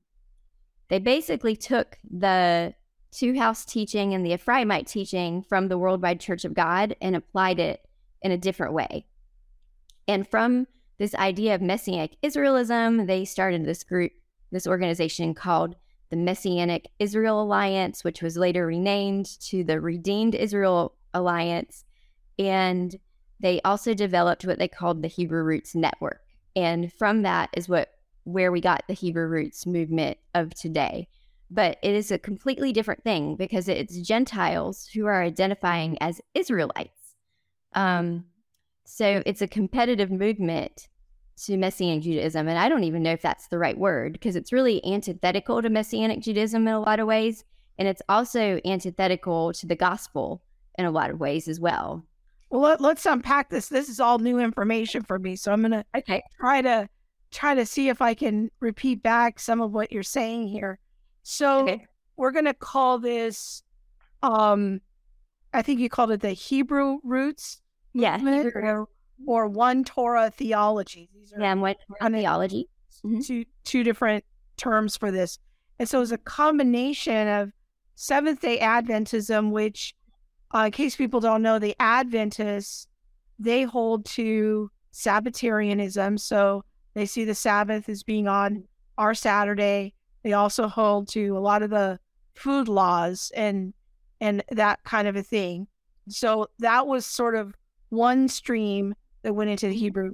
they basically took the two house teaching and the Ephraimite teaching from the Worldwide Church of God and applied it in a different way. And from this idea of Messianic Israelism, they started this group, this organization called the Messianic Israel Alliance, which was later renamed to the Redeemed Israel Alliance. And they also developed what they called the Hebrew Roots Network. And from that is what where we got the Hebrew Roots movement of today. But it is a completely different thing because it's Gentiles who are identifying as Israelites. Um, so it's a competitive movement to Messianic Judaism. And I don't even know if that's the right word because it's really antithetical to Messianic Judaism in a lot of ways. And it's also antithetical to the gospel in a lot of ways as well. Well, let, let's unpack this. This is all new information for me, so I'm gonna Okay. try to try to see if I can repeat back some of what you're saying here. So Okay. we're gonna call this, um, I think you called it the Hebrew roots Yeah. Hebrew or, one Torah theology. These are Yeah, I mean- theology? Mhm. two two different terms for this. And so it's a combination of Seventh day Adventism, which, uh, in case people don't know, the Adventists, they hold to Sabbatarianism. So they see the Sabbath as being on our Saturday. They also hold to a lot of the food laws and and that kind of a thing. So that was sort of one stream that went into the Hebrew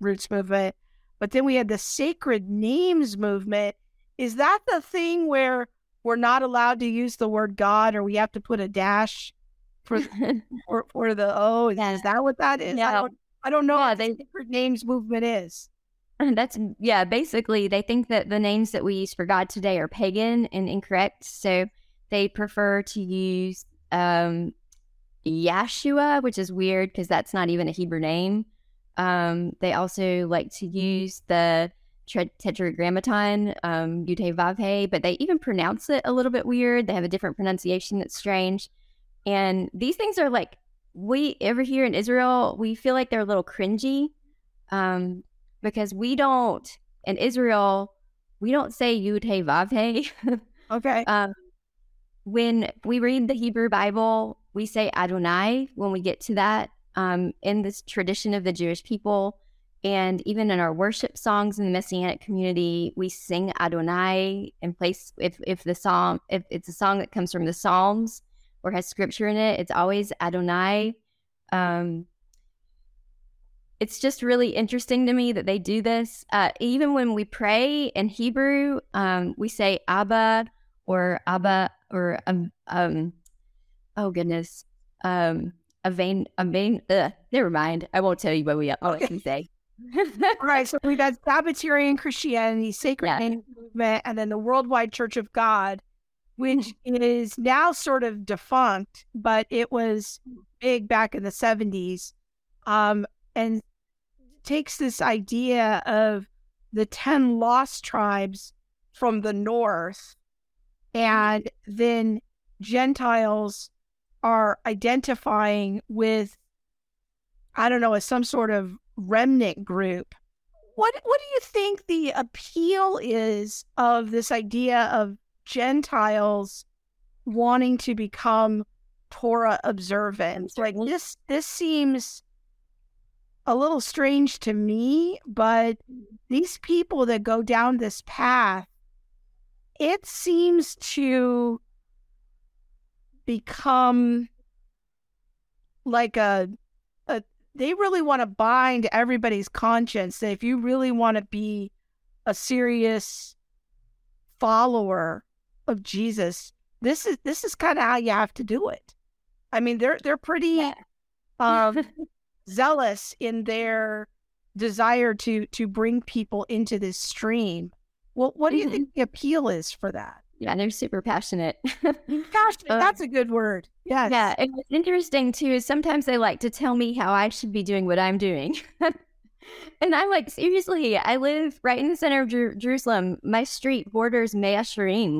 roots movement. But then we had the sacred names movement. Is that the thing where we're not allowed to use the word God or we have to put a dash for for, the O? Is, Yeah. is that what that is? I Yeah. don't I don't know Yeah, what the they- sacred names movement is. That's yeah. Basically, they think that the names that we use for God today are pagan and incorrect, so they prefer to use um, Yahshua, which is weird because that's not even a Hebrew name. Um, they also like to use the Tetragrammaton, um, Yute Vavhe, but they even pronounce it a little bit weird. They have a different pronunciation that's strange, and these things are like we over here in Israel, we feel like they're a little cringy. Um, because we don't in Israel we don't say Yud Hey Vav Hey. Okay. um, when we read the Hebrew Bible, we say Adonai when we get to that. Um, in this tradition of the Jewish people, and even in our worship songs in the Messianic community, we sing Adonai in place. If if the song if it's a song that comes from the Psalms or has scripture in it, it's always Adonai. Um, it's just really interesting to me that they do this. Uh, even when we pray in Hebrew, um, we say Abba or Abba or um, um oh goodness, um, a vein, a vein. Ugh, never mind. I won't tell you what we what I can say. All right. So we've got Sabbatarian Christianity, Sacred Yeah. Names Movement, and then the Worldwide Church of God, which is now sort of defunct, but it was big back in the 70s. Um, and takes this idea of the 10 lost tribes from the north, and then Gentiles are identifying with, I don't know, as some sort of remnant group. What what do you think the appeal is of this idea of Gentiles wanting to become Torah observant. Like this this seems a little strange to me, but these people that go down this path, it seems to become like a, a they really want to bind everybody's conscience that if you really want to be a serious follower of Jesus, this is this is kind of how you have to do it. I mean, they're they're pretty um, zealous in their desire to to bring people into this stream. Well, what do you mm-hmm. think the appeal is for that? Yeah, they're super passionate. passionate, uh, that's a good word. Yes. Yeah, and what's interesting too is sometimes they like to tell me how I should be doing what I'm doing. and I'm like, seriously, I live right in the center of Jer- Jerusalem. My street borders Mea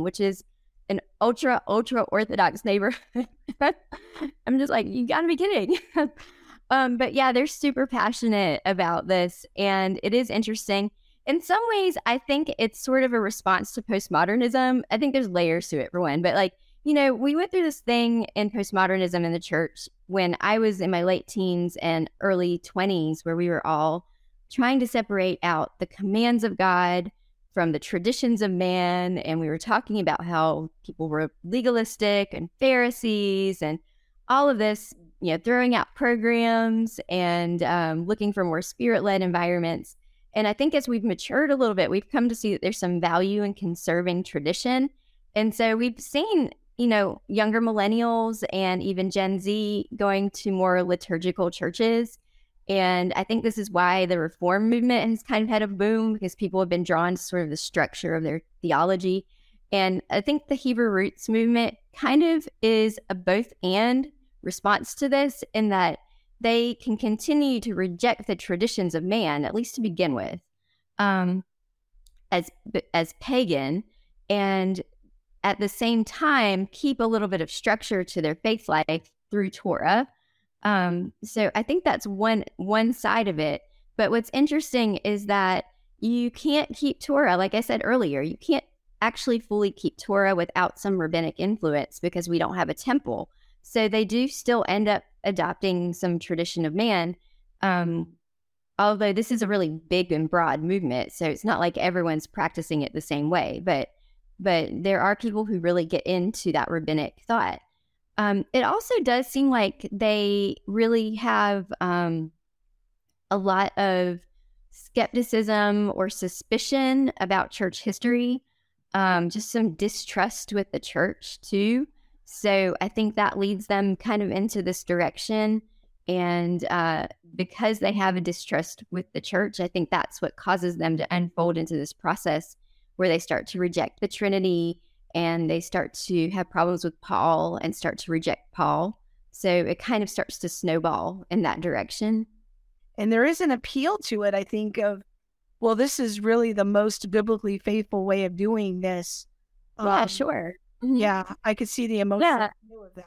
which is an ultra, ultra Orthodox neighborhood. I'm just like, you gotta be kidding. Um, but yeah, they're super passionate about this. And it is interesting. In some ways, I think it's sort of a response to postmodernism. I think there's layers to it for one, but like, you know, we went through this thing in postmodernism in the church when I was in my late teens and early 20s, where we were all trying to separate out the commands of God from the traditions of man. And we were talking about how people were legalistic and Pharisees and all of this, you know, throwing out programs and um, looking for more spirit led environments. And I think as we've matured a little bit, we've come to see that there's some value in conserving tradition. And so we've seen, you know, younger millennials and even Gen Z going to more liturgical churches and I think this is why the reform movement has kind of had a boom because people have been drawn to sort of the structure of their theology. And I think the Hebrew roots movement kind of is a both and response to this in that they can continue to reject the traditions of man, at least to begin with, um, as as pagan, and at the same time keep a little bit of structure to their faith life through Torah um, so I think that's one one side of it. But what's interesting is that you can't keep Torah, like I said earlier, you can't actually fully keep Torah without some rabbinic influence because we don't have a temple. So they do still end up adopting some tradition of man. Um, although this is a really big and broad movement, so it's not like everyone's practicing it the same way, but but there are people who really get into that rabbinic thought. Um, it also does seem like they really have um, a lot of skepticism or suspicion about church history, um, just some distrust with the church too. So I think that leads them kind of into this direction. And uh, because they have a distrust with the church, I think that's what causes them to unfold into this process where they start to reject the Trinity and they start to have problems with Paul and start to reject Paul. So it kind of starts to snowball in that direction. And there is an appeal to it, I think, of, well, this is really the most biblically faithful way of doing this. Yeah, um, sure. Mm-hmm. Yeah, I could see the emotion yeah. of that.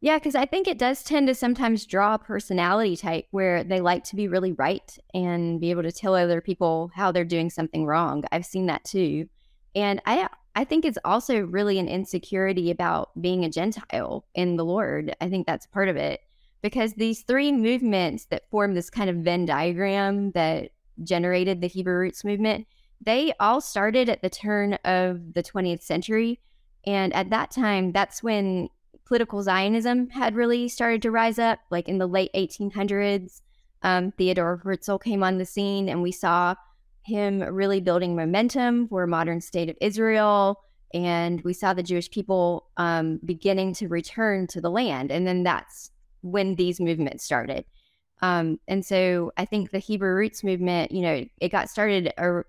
Yeah, because I think it does tend to sometimes draw a personality type where they like to be really right and be able to tell other people how they're doing something wrong. I've seen that too. And I I think it's also really an insecurity about being a Gentile in the Lord. I think that's part of it because these three movements that form this kind of Venn diagram that generated the Hebrew roots movement, they all started at the turn of the 20th century. And at that time, that's when political Zionism had really started to rise up, like in the late 1800s. Um, Theodore Herzl came on the scene, and we saw him really building momentum for a modern state of Israel. And we saw the Jewish people um, beginning to return to the land. And then that's when these movements started. Um, and so I think the Hebrew roots movement, you know, it got started uh,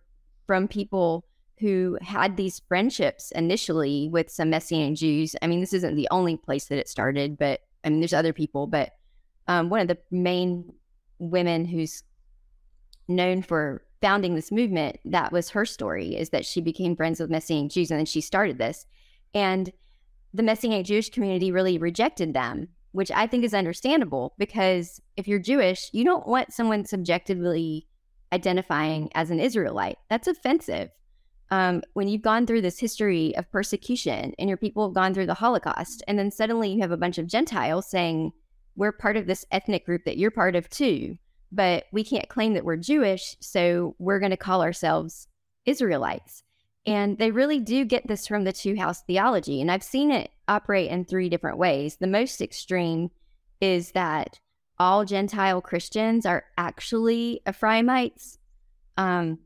from people who had these friendships initially with some Messianic Jews. I mean, this isn't the only place that it started, but I mean, there's other people, but um, one of the main women who's known for founding this movement, that was her story, is that she became friends with Messianic Jews and then she started this. And the Messianic Jewish community really rejected them, which I think is understandable because if you're Jewish, you don't want someone subjectively identifying as an Israelite. That's offensive. Um, when you've gone through this history of persecution and your people have gone through the Holocaust, and then suddenly you have a bunch of Gentiles saying, We're part of this ethnic group that you're part of too, but we can't claim that we're Jewish, so we're going to call ourselves Israelites. And they really do get this from the two house theology. And I've seen it operate in three different ways. The most extreme is that all Gentile Christians are actually Ephraimites. Um,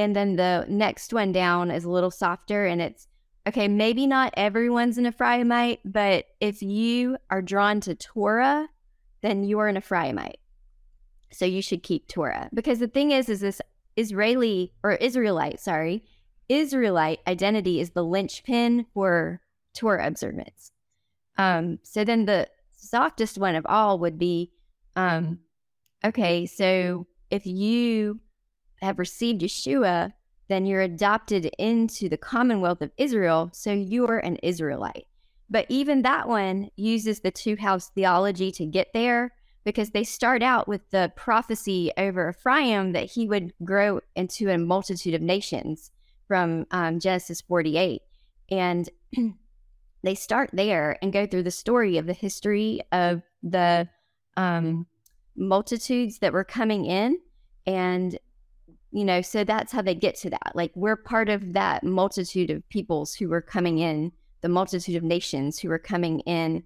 and then the next one down is a little softer and it's okay, maybe not everyone's an Ephraimite, but if you are drawn to Torah, then you are an Ephraimite. So you should keep Torah. Because the thing is, is this Israeli or Israelite, sorry, Israelite identity is the linchpin for Torah observance. Um, so then the softest one of all would be um, okay, so if you have received Yeshua, then you're adopted into the commonwealth of Israel, so you're an Israelite. But even that one uses the two house theology to get there because they start out with the prophecy over Ephraim that he would grow into a multitude of nations from um, Genesis 48. And they start there and go through the story of the history of the um, multitudes that were coming in. And, you know, so that's how they get to that. Like, we're part of that multitude of peoples who were coming in, the multitude of nations who were coming in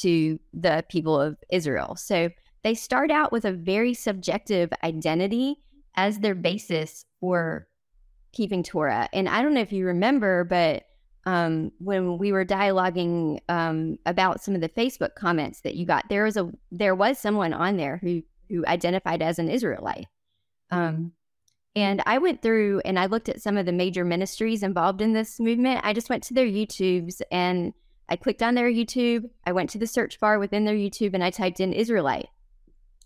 to the people of Israel. So they start out with a very subjective identity as their basis for keeping Torah. And I don't know if you remember, but um, when we were dialoguing um, about some of the Facebook comments that you got, there was a there was someone on there who who identified as an Israelite. Um, and I went through and I looked at some of the major ministries involved in this movement. I just went to their YouTubes and I clicked on their YouTube. I went to the search bar within their YouTube and I typed in Israelite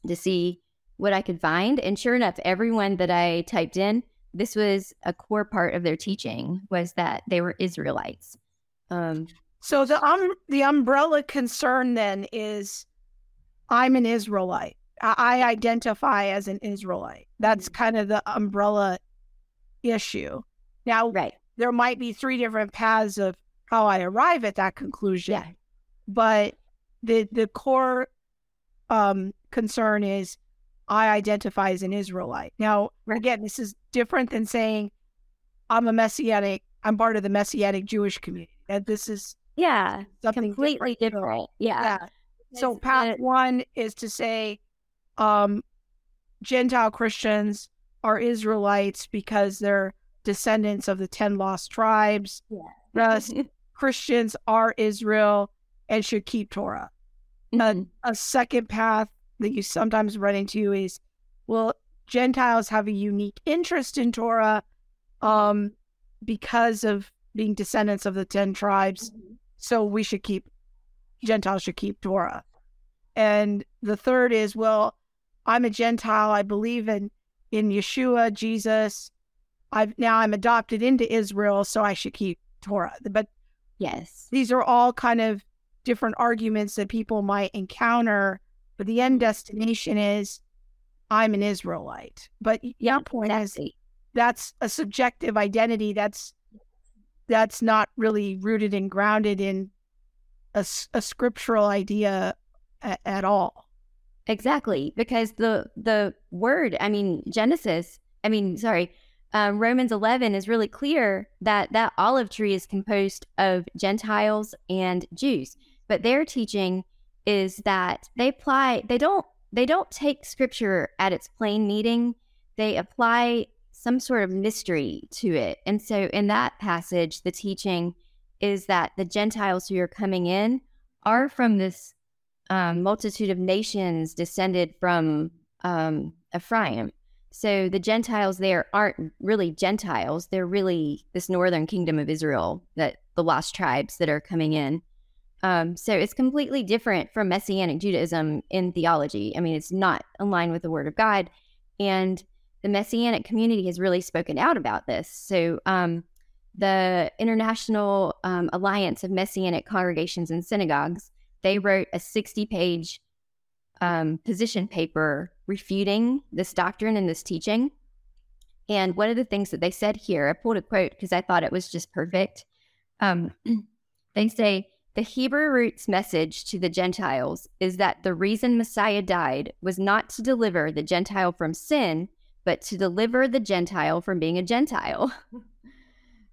to see what I could find. And sure enough, everyone that I typed in this was a core part of their teaching was that they were Israelites. Um, so the um the umbrella concern then is I'm an Israelite. I, identify as an Israelite. That's mm-hmm. kind of the umbrella issue. Now, right. there might be three different paths of how I arrive at that conclusion, yeah. but the the core um, concern is I identify as an Israelite. Now, again, this is different than saying I'm a messianic, I'm part of the messianic Jewish community. And this is yeah, something completely different. different. Yeah. yeah. So path it, one is to say um, Gentile Christians are Israelites because they're descendants of the 10 lost tribes. Yeah. Thus, Christians are Israel and should keep Torah. Mm-hmm. A, a second path that you sometimes run into is, well, Gentiles have a unique interest in Torah um, because of being descendants of the 10 tribes. Mm-hmm. So we should keep, Gentiles should keep Torah. And the third is, well, I'm a Gentile. I believe in, in Yeshua, Jesus. I've now I'm adopted into Israel, so I should keep Torah. But yes, these are all kind of different arguments that people might encounter but the end mm-hmm. destination is I'm an Israelite. But your point is that's a subjective identity. That's that's not really rooted and grounded in a, a scriptural idea a, at all. Exactly, because the the word, I mean Genesis, I mean sorry, um, Romans eleven is really clear that that olive tree is composed of Gentiles and Jews, but they're teaching is that they apply they don't they don't take scripture at its plain meaning. They apply some sort of mystery to it. And so in that passage the teaching is that the gentiles who are coming in are from this um, multitude of nations descended from um, ephraim so the gentiles there aren't really gentiles they're really this northern kingdom of israel that the lost tribes that are coming in um, so it's completely different from Messianic Judaism in theology. I mean, it's not aligned with the Word of God. And the Messianic community has really spoken out about this. So um, the International um, Alliance of Messianic Congregations and Synagogues, they wrote a 60 page um, position paper refuting this doctrine and this teaching. And one of the things that they said here, I pulled a quote because I thought it was just perfect. Um, they say, the Hebrew roots message to the Gentiles is that the reason Messiah died was not to deliver the Gentile from sin, but to deliver the Gentile from being a Gentile.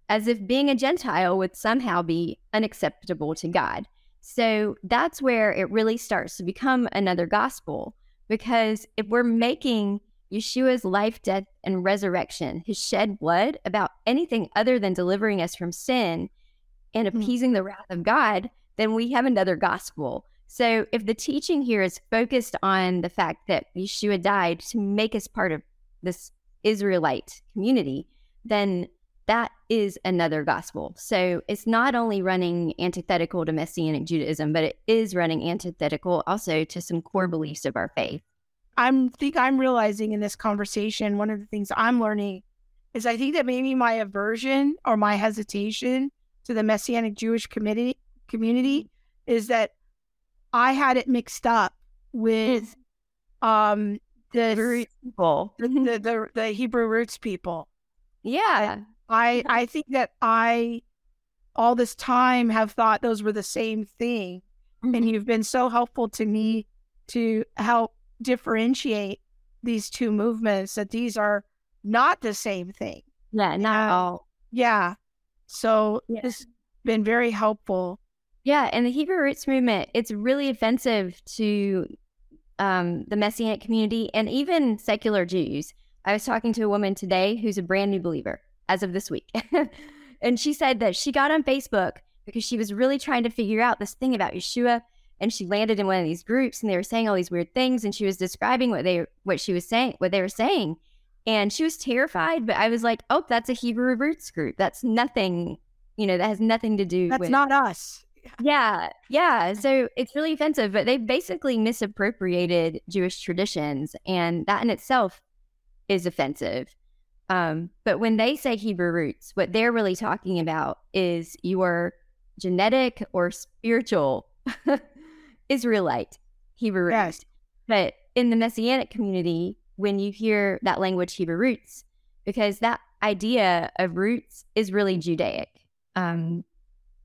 As if being a Gentile would somehow be unacceptable to God. So that's where it really starts to become another gospel. Because if we're making Yeshua's life, death, and resurrection, his shed blood, about anything other than delivering us from sin and hmm. appeasing mm. the wrath of God, then we have another gospel. So if the teaching here is focused on the fact that Yeshua died to make us part of this Israelite community, then that is another gospel. So it's not only running antithetical to Messianic Judaism, but it is running antithetical also to some core beliefs of our faith. I think I'm realizing in this conversation, one of the things I'm learning is I think that maybe my aversion or my hesitation to the Messianic Jewish community community is that I had it mixed up with um the people, the, the, the, the Hebrew roots people. Yeah. I I think that I all this time have thought those were the same thing. Mm-hmm. And you've been so helpful to me to help differentiate these two movements that these are not the same thing. Yeah, not all. Yeah. So yeah. this has been very helpful. Yeah, and the Hebrew roots movement, it's really offensive to um, the Messianic community and even secular Jews. I was talking to a woman today who's a brand new believer as of this week. and she said that she got on Facebook because she was really trying to figure out this thing about Yeshua and she landed in one of these groups and they were saying all these weird things and she was describing what they what she was saying what they were saying. And she was terrified but i was like oh that's a hebrew roots group. That's nothing you know that has nothing to do that's with not us. Yeah yeah. So it's really offensive but they basically misappropriated jewish traditions and that in itself is offensive um, but when they say hebrew roots what they're really talking about is your genetic or spiritual Israelite Hebrew yes. roots. But in the Messianic community, when you hear that language, Hebrew roots, because that idea of roots is really Judaic. Um,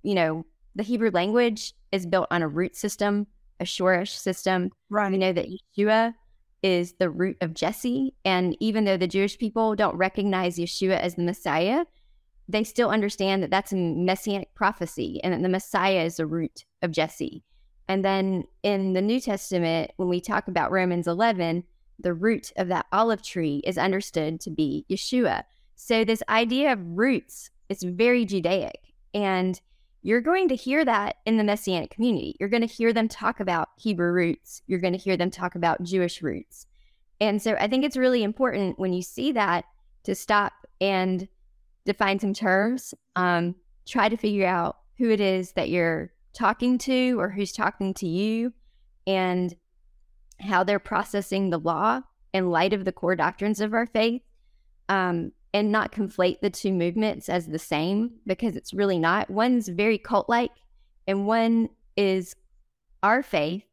you know, the Hebrew language is built on a root system, a shoresh system. Right. We know that Yeshua is the root of Jesse. And even though the Jewish people don't recognize Yeshua as the Messiah, they still understand that that's a messianic prophecy and that the Messiah is the root of Jesse. And then in the New Testament, when we talk about Romans 11, the root of that olive tree is understood to be Yeshua. So this idea of roots is very Judaic. And you're going to hear that in the Messianic community. You're going to hear them talk about Hebrew roots. You're going to hear them talk about Jewish roots. And so I think it's really important when you see that to stop and define some terms, um, try to figure out who it is that you're talking to or who's talking to you and how they're processing the law in light of the core doctrines of our faith um, and not conflate the two movements as the same because it's really not. One's very cult like and one is our faith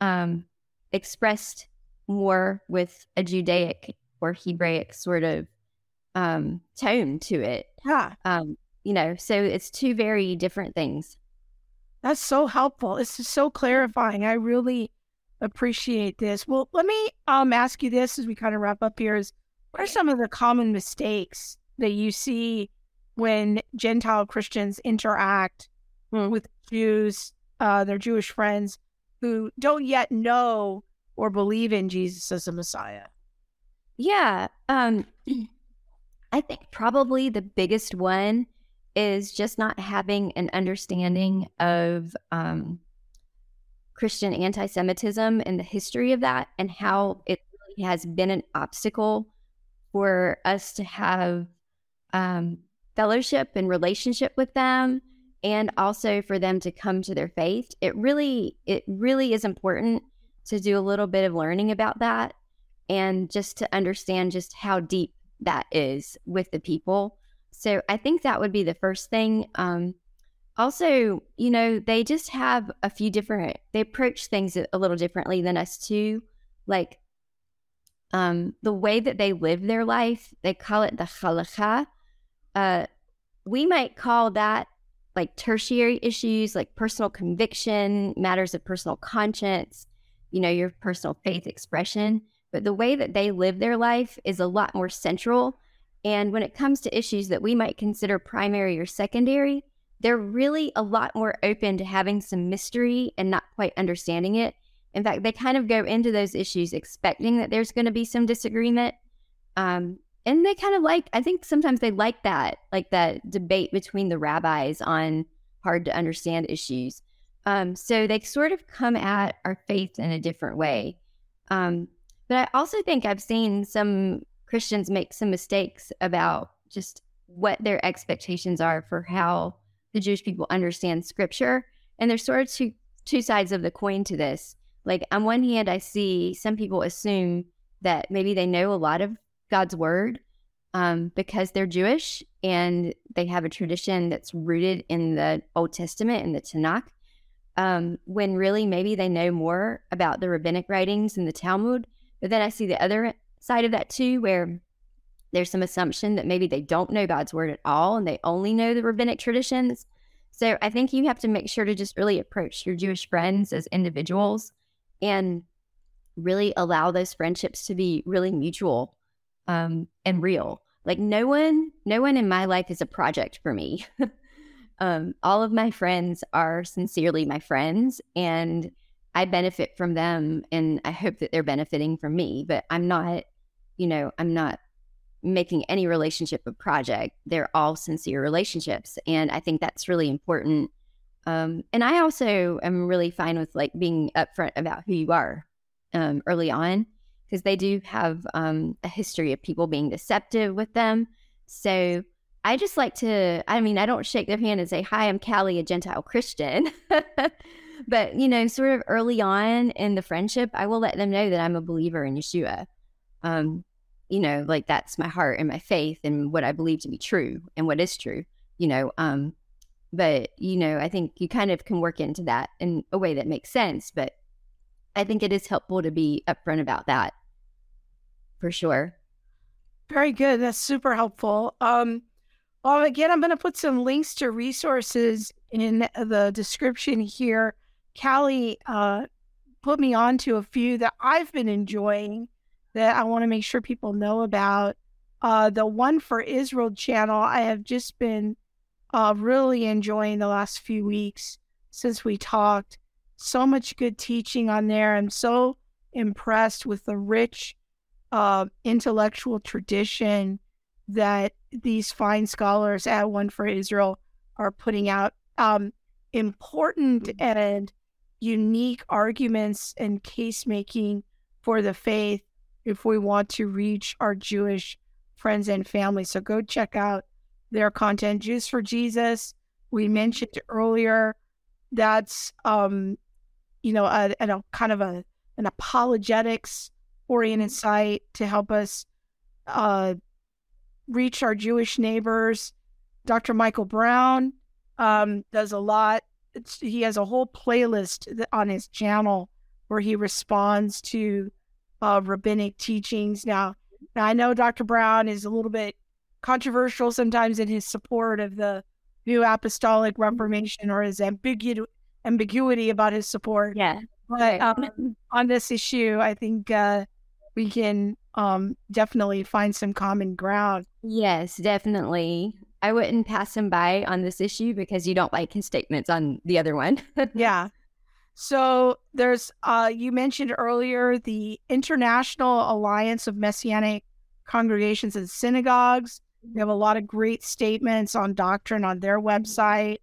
um, expressed more with a Judaic or Hebraic sort of um, tone to it. Yeah. Um, you know, so it's two very different things. That's so helpful. This is so clarifying. I really appreciate this. Well, let me um ask you this as we kind of wrap up here is what are some of the common mistakes that you see when Gentile Christians interact mm. with Jews, uh, their Jewish friends who don't yet know or believe in Jesus as a Messiah? Yeah. Um I think probably the biggest one is just not having an understanding of um, Christian anti Semitism and the history of that and how it really has been an obstacle for us to have um, fellowship and relationship with them and also for them to come to their faith. It really, it really is important to do a little bit of learning about that and just to understand just how deep that is with the people so I think that would be the first thing. Um, also, you know, they just have a few different, they approach things a little differently than us too. Like, um, the way that they live their life, they call it the halakha. Uh, we might call that like tertiary issues like personal conviction, matters of personal conscience, you know, your personal faith expression. But the way that they live their life is a lot more central. And when it comes to issues that we might consider primary or secondary, they're really a lot more open to having some mystery and not quite understanding it. In fact, they kind of go into those issues expecting that there's going to be some disagreement. Um, and they kind of like i think sometimes they like that like that debate between the rabbis on hard to understand issues um, so they sort of come at our faith in a different way um, but i also think i've seen some christians make some mistakes about just what their expectations are for how the jewish people understand scripture and there's sort of two two sides of the coin to this like on one hand i see some people assume that maybe they know a lot of God's word um, because they're Jewish and they have a tradition that's rooted in the Old Testament and the Tanakh. Um, when really maybe they know more about the rabbinic writings and the Talmud. But then I see the other side of that too, where there's some assumption that maybe they don't know God's word at all and they only know the rabbinic traditions. So I think you have to make sure to just really approach your Jewish friends as individuals and really allow those friendships to be really mutual um, and real. Like no one, no one in my life is a project for me. um, all of my friends are sincerely my friends, and I benefit from them, and I hope that they're benefiting from me. But I'm not, you know, I'm not making any relationship a project. They're all sincere relationships, and I think that's really important. Um, and I also am really fine with like being upfront about who you are um, early on because they do have um, a history of people being deceptive with them. So I just like to, I mean, I don't shake their hand and say, Hi, I'm Callie, a Gentile Christian. but, you know, sort of early on in the friendship, I will let them know that I'm a believer in Yeshua. Um, you know, like that's my heart and my faith and what I believe to be true and what is true, you know. Um, but, you know, I think you kind of can work into that in a way that makes sense. But I think it is helpful to be upfront about that for sure. Very good. That's super helpful. Um, well, again, I'm going to put some links to resources in the description here. Callie uh, put me on to a few that I've been enjoying that I want to make sure people know about. Uh, the One for Israel channel, I have just been uh, really enjoying the last few weeks since we talked. So much good teaching on there. I'm so impressed with the rich uh, intellectual tradition that these fine scholars at One for Israel are putting out. Um, important mm. and unique arguments and case making for the faith if we want to reach our Jewish friends and family. So go check out their content. Jews for Jesus, we mentioned earlier, that's um, you know, a, a kind of a an apologetics oriented site to help us uh, reach our Jewish neighbors. Dr. Michael Brown um, does a lot. It's, he has a whole playlist on his channel where he responds to uh, rabbinic teachings. Now, now, I know Dr. Brown is a little bit controversial sometimes in his support of the New Apostolic Reformation or his ambigu- ambiguity about his support. Yeah. But um, on this issue, I think uh, we can um, definitely find some common ground. Yes, definitely. I wouldn't pass him by on this issue because you don't like his statements on the other one. yeah. So there's, uh, you mentioned earlier the International Alliance of Messianic Congregations and Synagogues. They have a lot of great statements on doctrine on their website.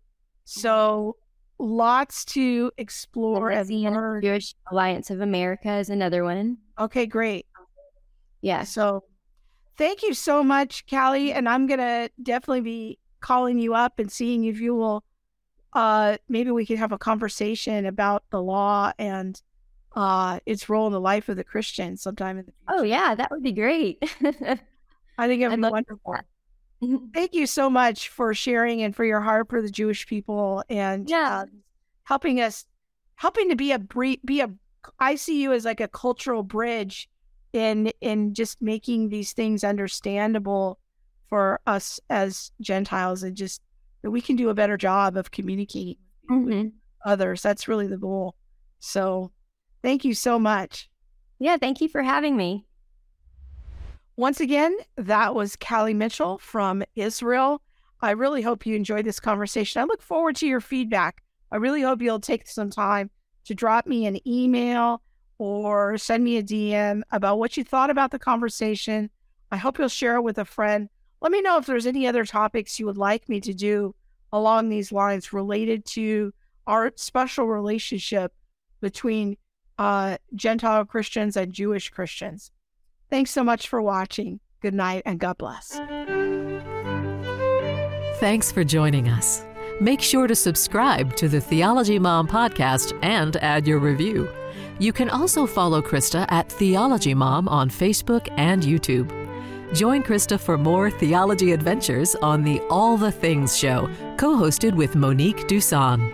So lots to explore and learn. Jewish Alliance of America is another one. Okay, great. Yeah. So thank you so much, Callie. And I'm going to definitely be calling you up and seeing if you will, uh, maybe we could have a conversation about the law and uh, its role in the life of the Christian sometime in the oh, future. Oh, yeah, that would be great. I think it would be wonderful. Thank you so much for sharing and for your heart for the Jewish people and yeah. Uh, helping us, helping to be a be a I see you as like a cultural bridge in in just making these things understandable for us as Gentiles and just that we can do a better job of communicating with hmm others. That's really the goal. So thank you so much. Yeah, thank you for having me. Once again, that was Callie Mitchell from Israel. I really hope you enjoyed this conversation. I look forward to your feedback. I really hope you'll take some time to drop me an email or send me a DM about what you thought about the conversation. I hope you'll share it with a friend. Let me know if there's any other topics you would like me to do along these lines related to our special relationship between uh, Gentile Christians and Jewish Christians. Thanks so much for watching. Good night and God bless. Thanks for joining us. Make sure to subscribe to the Theology Mom podcast and add your review. You can also follow Krista at Theology Mom on Facebook and YouTube. Join Krista for more theology adventures on the All the Things show, co hosted with Monique Duson.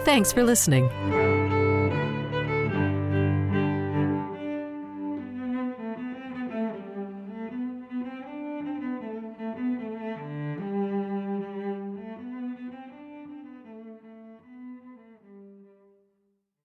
Thanks for listening.